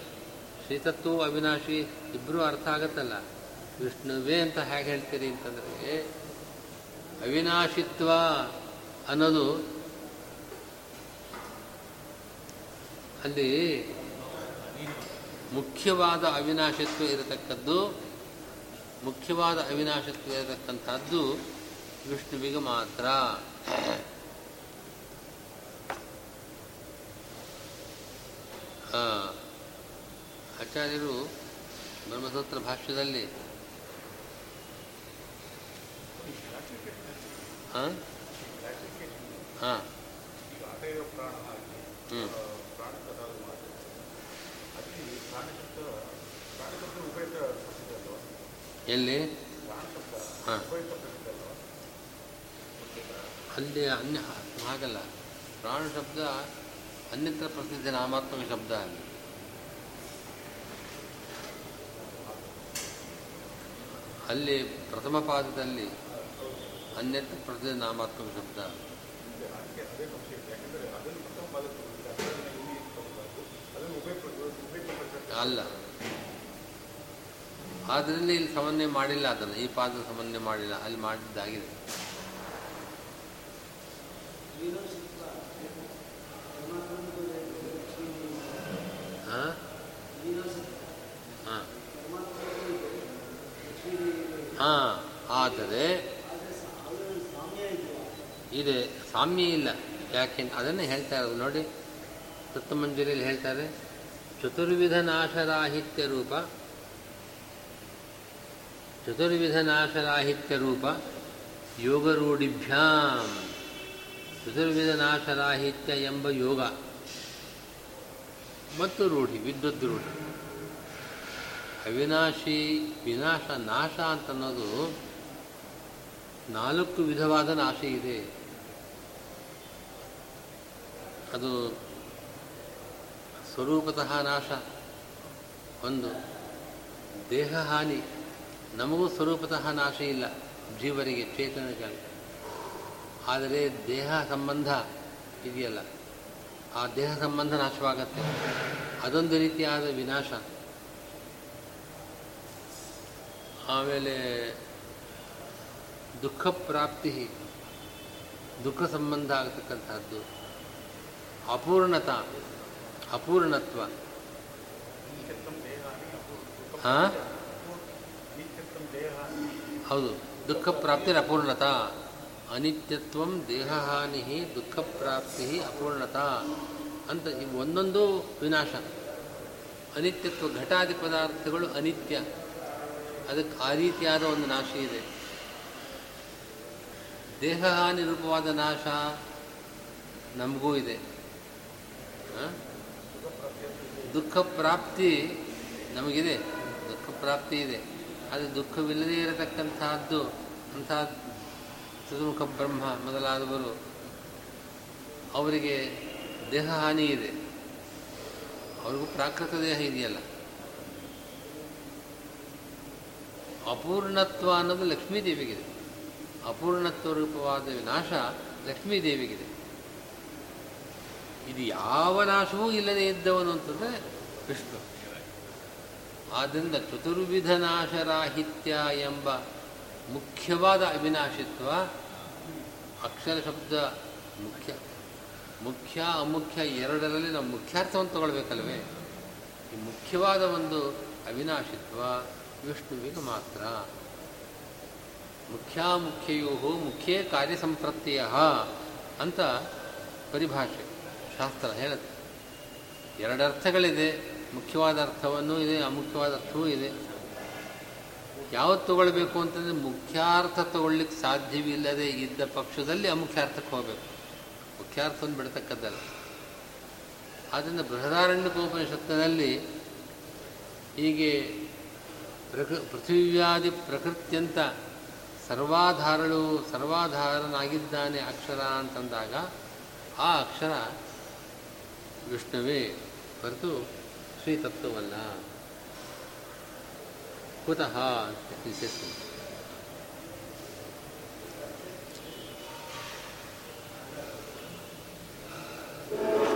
ಶ್ರೀತತ್ವವೂ ಅವಿನಾಶಿ ಇಬ್ಬರೂ ಅರ್ಥ ಆಗತ್ತಲ್ಲ? ವಿಷ್ಣುವೇ ಅಂತ ಹೇಗೆ ಹೇಳ್ತೀರಿ ಅಂತಂದರೆ ಅವಿನಾಶಿತ್ವ ಅನ್ನೋದು ಅಲ್ಲಿ ಮುಖ್ಯವಾದ ಅವಿನಾಶಿತ್ವ ಇರತಕ್ಕದ್ದು ಮುಖ್ಯವಾದ ಅವಿನಾಶತ್ವ ಇರತಕ್ಕಂಥದ್ದು ವಿಷ್ಣುವಿಗೆ ಮಾತ್ರ. ಆ, ಆಚಾರ್ಯರು ಬ್ರಹ್ಮಸೂತ್ರ ಭಾಷ್ಯದಲ್ಲಿ, ಹಾಂ? ಎಲ್ಲಿ? ಹಾಂ. ಅಲ್ಲಿ ಅನ್ಯ, ಹಾಗಲ್ಲ. ಪ್ರಾಣ ಶಬ್ದ ಅನ್ಯತ್ರ ಪ್ರಸಿದ್ಧ ನಾಮಾತ್ಮಕ ಶಬ್ದ ಅಲ್ಲಿ. ಅಲ್ಲಿ ಪ್ರಥಮ ಪಾದದಲ್ಲಿ ಅನ್ಯತ್ ಪ್ರತಿ ನಾಮಾತ್ಮಕ ಶಬ್ದ. ಅಲ್ಲ. ಆದ್ದರಿಂದ ಇಲ್ಲಿ ಸಮನ್ವಯ ಮಾಡಿಲ್ಲ ಅದನ್ನು. ಈ ಪಾದ ಸಮನ್ವಯ ಮಾಡಿಲ್ಲ. ಅಲ್ಲಿ ಮಾಡಿದ್ದಾಗಿದೆ ಹಾಂ ಹಾಂ ಹಾಂ ಆದರೆ ಇದೆ ಸಾಮ್ಯ ಇಲ್ಲ. ಯಾಕೆ ಅದನ್ನೇ ಹೇಳ್ತಾ ಇರೋದು. ನೋಡಿ ದತ್ತಮಂಜರಿಯಲ್ಲಿ ಹೇಳ್ತಾರೆ, ಚತುರ್ವಿಧ ನಾಶರಾಹಿತ್ಯ ರೂಪ. ಚತುರ್ವಿಧ ನಾಶರಾಹಿತ್ಯ ರೂಪ, ಯೋಗರೂಢಿಭ್ಯಾಂ. ಚತುರ್ವಿಧ ನಾಶರಾಹಿತ್ಯ ಎಂಬ ಯೋಗ. ಮತ್ತು ರೂಢಿ, ವಿದ್ಯುತ್ ರೂಢಿ. ಅವಿನಾಶಿ, ವಿನಾಶ, ನಾಶ ಅಂತನ್ನೋದು ನಾಲ್ಕು ವಿಧವಾದ ನಾಶ ಇದೆ. ಅದು ಸ್ವರೂಪತಃ ನಾಶ. ಒಂದು ದೇಹ ಹಾನಿ, ನಮಗೂ ಸ್ವರೂಪತಃ ನಾಶ ಇಲ್ಲ, ಜೀವರಿಗೆ ಚೇತನಗಳಿಗೆ ಆದರೆ ದೇಹ ಸಂಬಂಧ ಇದೆಯಲ್ಲ, ಆ ದೇಹ ಸಂಬಂಧ ನಾಶವಾಗತ್ತೆ. ಅದೊಂದು ರೀತಿಯಾದ ವಿನಾಶ. ಆಮೇಲೆ ದುಃಖ ಪ್ರಾಪ್ತಿ ದುಃಖ ಸಂಬಂಧ ಆಗತಕ್ಕಂಥದ್ದು. ಅಪೂರ್ಣತ, ಅಪೂರ್ಣತ್ವ. ಹಾಂ? ಹೌದು ದುಃಖ ಪ್ರಾಪ್ತಿರ ಅಪೂರ್ಣತ. ಅನಿತ್ಯತ್ವ ದೇಹಹಾನಿ ದುಃಖ ಪ್ರಾಪ್ತಿ ಅಪೂರ್ಣತ ಅಂತ ಒಂದೊಂದು ವಿನಾಶ. ಅನಿತ್ಯತ್ವ ಘಟಾದಿ ಪದಾರ್ಥಗಳು ಅನಿತ್ಯ. ಅದಕ್ಕೆ ಆ ರೀತಿಯಾದ ಒಂದು ನಾಶ ಇದೆ. ದೇಹಹಾನಿ ರೂಪವಾದ ನಾಶ ನಮಗೂ ಇದೆ? ದುಃಖ ಪ್ರಾಪ್ತಿ ನಮಗಿದೆ. ದುಃಖ ಪ್ರಾಪ್ತಿ ಇದೆ. ಆದರೆ ದುಃಖವಿಲ್ಲದೇ ಇರತಕ್ಕಂತಹದ್ದು, ಅಂತಹ ಚತುರ್ಮುಖ ಬ್ರಹ್ಮ ಮೊದಲಾದವರು, ಅವರಿಗೆ ದೇಹ ಹಾನಿ ಇದೆ. ಅವ್ರಿಗೂ ಪ್ರಾಕೃತ ದೇಹ ಇದೆಯಲ್ಲ. ಅಪೂರ್ಣತ್ವ ಅನ್ನೋದು ಲಕ್ಷ್ಮೀದೇವಿಗಿದೆ. ಅಪೂರ್ಣತ್ವ ರೂಪವಾದ ವಿನಾಶ ಲಕ್ಷ್ಮೀದೇವಿಗಿದೆ. ಇದು ಯಾವ ನಾಶವೂ ಇಲ್ಲದೆ ಇದ್ದವನು ಅಂತಂದರೆ ವಿಷ್ಣು ಆದ್ದರಿಂದ ಚತುರ್ವಿಧ ನಾಶರಾಹಿತ್ಯ ಎಂಬ ಮುಖ್ಯವಾದ ಅವಿನಾಶಿತ್ವ ಅಕ್ಷರ ಶಬ್ದ ಮುಖ್ಯ. ಮುಖ್ಯ, ಅಮುಖ್ಯ ಎರಡರಲ್ಲಿ ನಾವು ಮುಖ್ಯಾರ್ಥವನ್ನು ತಗೊಳ್ಬೇಕಲ್ವೇ? ಈ ಮುಖ್ಯವಾದ ಒಂದು ಅವಿನಾಶಿತ್ವ ವಿಷ್ಣುವಿಗೆ ಮಾತ್ರ. ಮುಖ್ಯಾಮುಖ್ಯಯೋ ಮುಖ್ಯೇ ಕಾರ್ಯಸಂಪ್ರತ್ಯಯ ಅಂತ ಪರಿಭಾಷೆ. ಶಾಸ್ತ್ರ ಹೇಳುತ್ತೆ. ಎರಡು ಅರ್ಥಗಳಿದೆ ಮುಖ್ಯವಾದ ಅರ್ಥವನ್ನೂ ಇದೆ, ಅಮುಖ್ಯವಾದ ಅರ್ಥವೂ ಇದೆ. ಯಾವತ್ತು ತಗೊಳ್ಬೇಕು ಅಂತಂದರೆ ಮುಖ್ಯಾರ್ಥ ತಗೊಳ್ಳಿಕ್ಕೆ ಸಾಧ್ಯವಿಲ್ಲದೆ ಇದ್ದ ಪಕ್ಷದಲ್ಲಿ ಅಮುಖ್ಯಾರ್ಥಕ್ಕೆ ಹೋಗಬೇಕು. ಮುಖ್ಯಾರ್ಥವನ್ನು ಬಿಡತಕ್ಕದ್ದಲ್ಲ ಆದ್ದರಿಂದ ಬೃಹದಾರಣ್ಯಕೋಪನಿಷತ್ತಿನಲ್ಲಿ ಹೀಗೆ ಪ್ರಕೃ ಪೃಥಿವ್ಯಾದಿ ಪ್ರಕೃತ್ಯಂತ ಸರ್ವಾಧಾರಳು, ಸರ್ವಾಧಾರನಾಗಿದ್ದಾನೆ ಅಕ್ಷರ ಅಂತಂದಾಗ ಆ ಅಕ್ಷರ ವಿಷ್ಣುವೇ ಹೊರತು ಶ್ರೀತತ್ವವಲ್ಲ. ಕುತಃ ನಿಶಿಸ್ತು Thank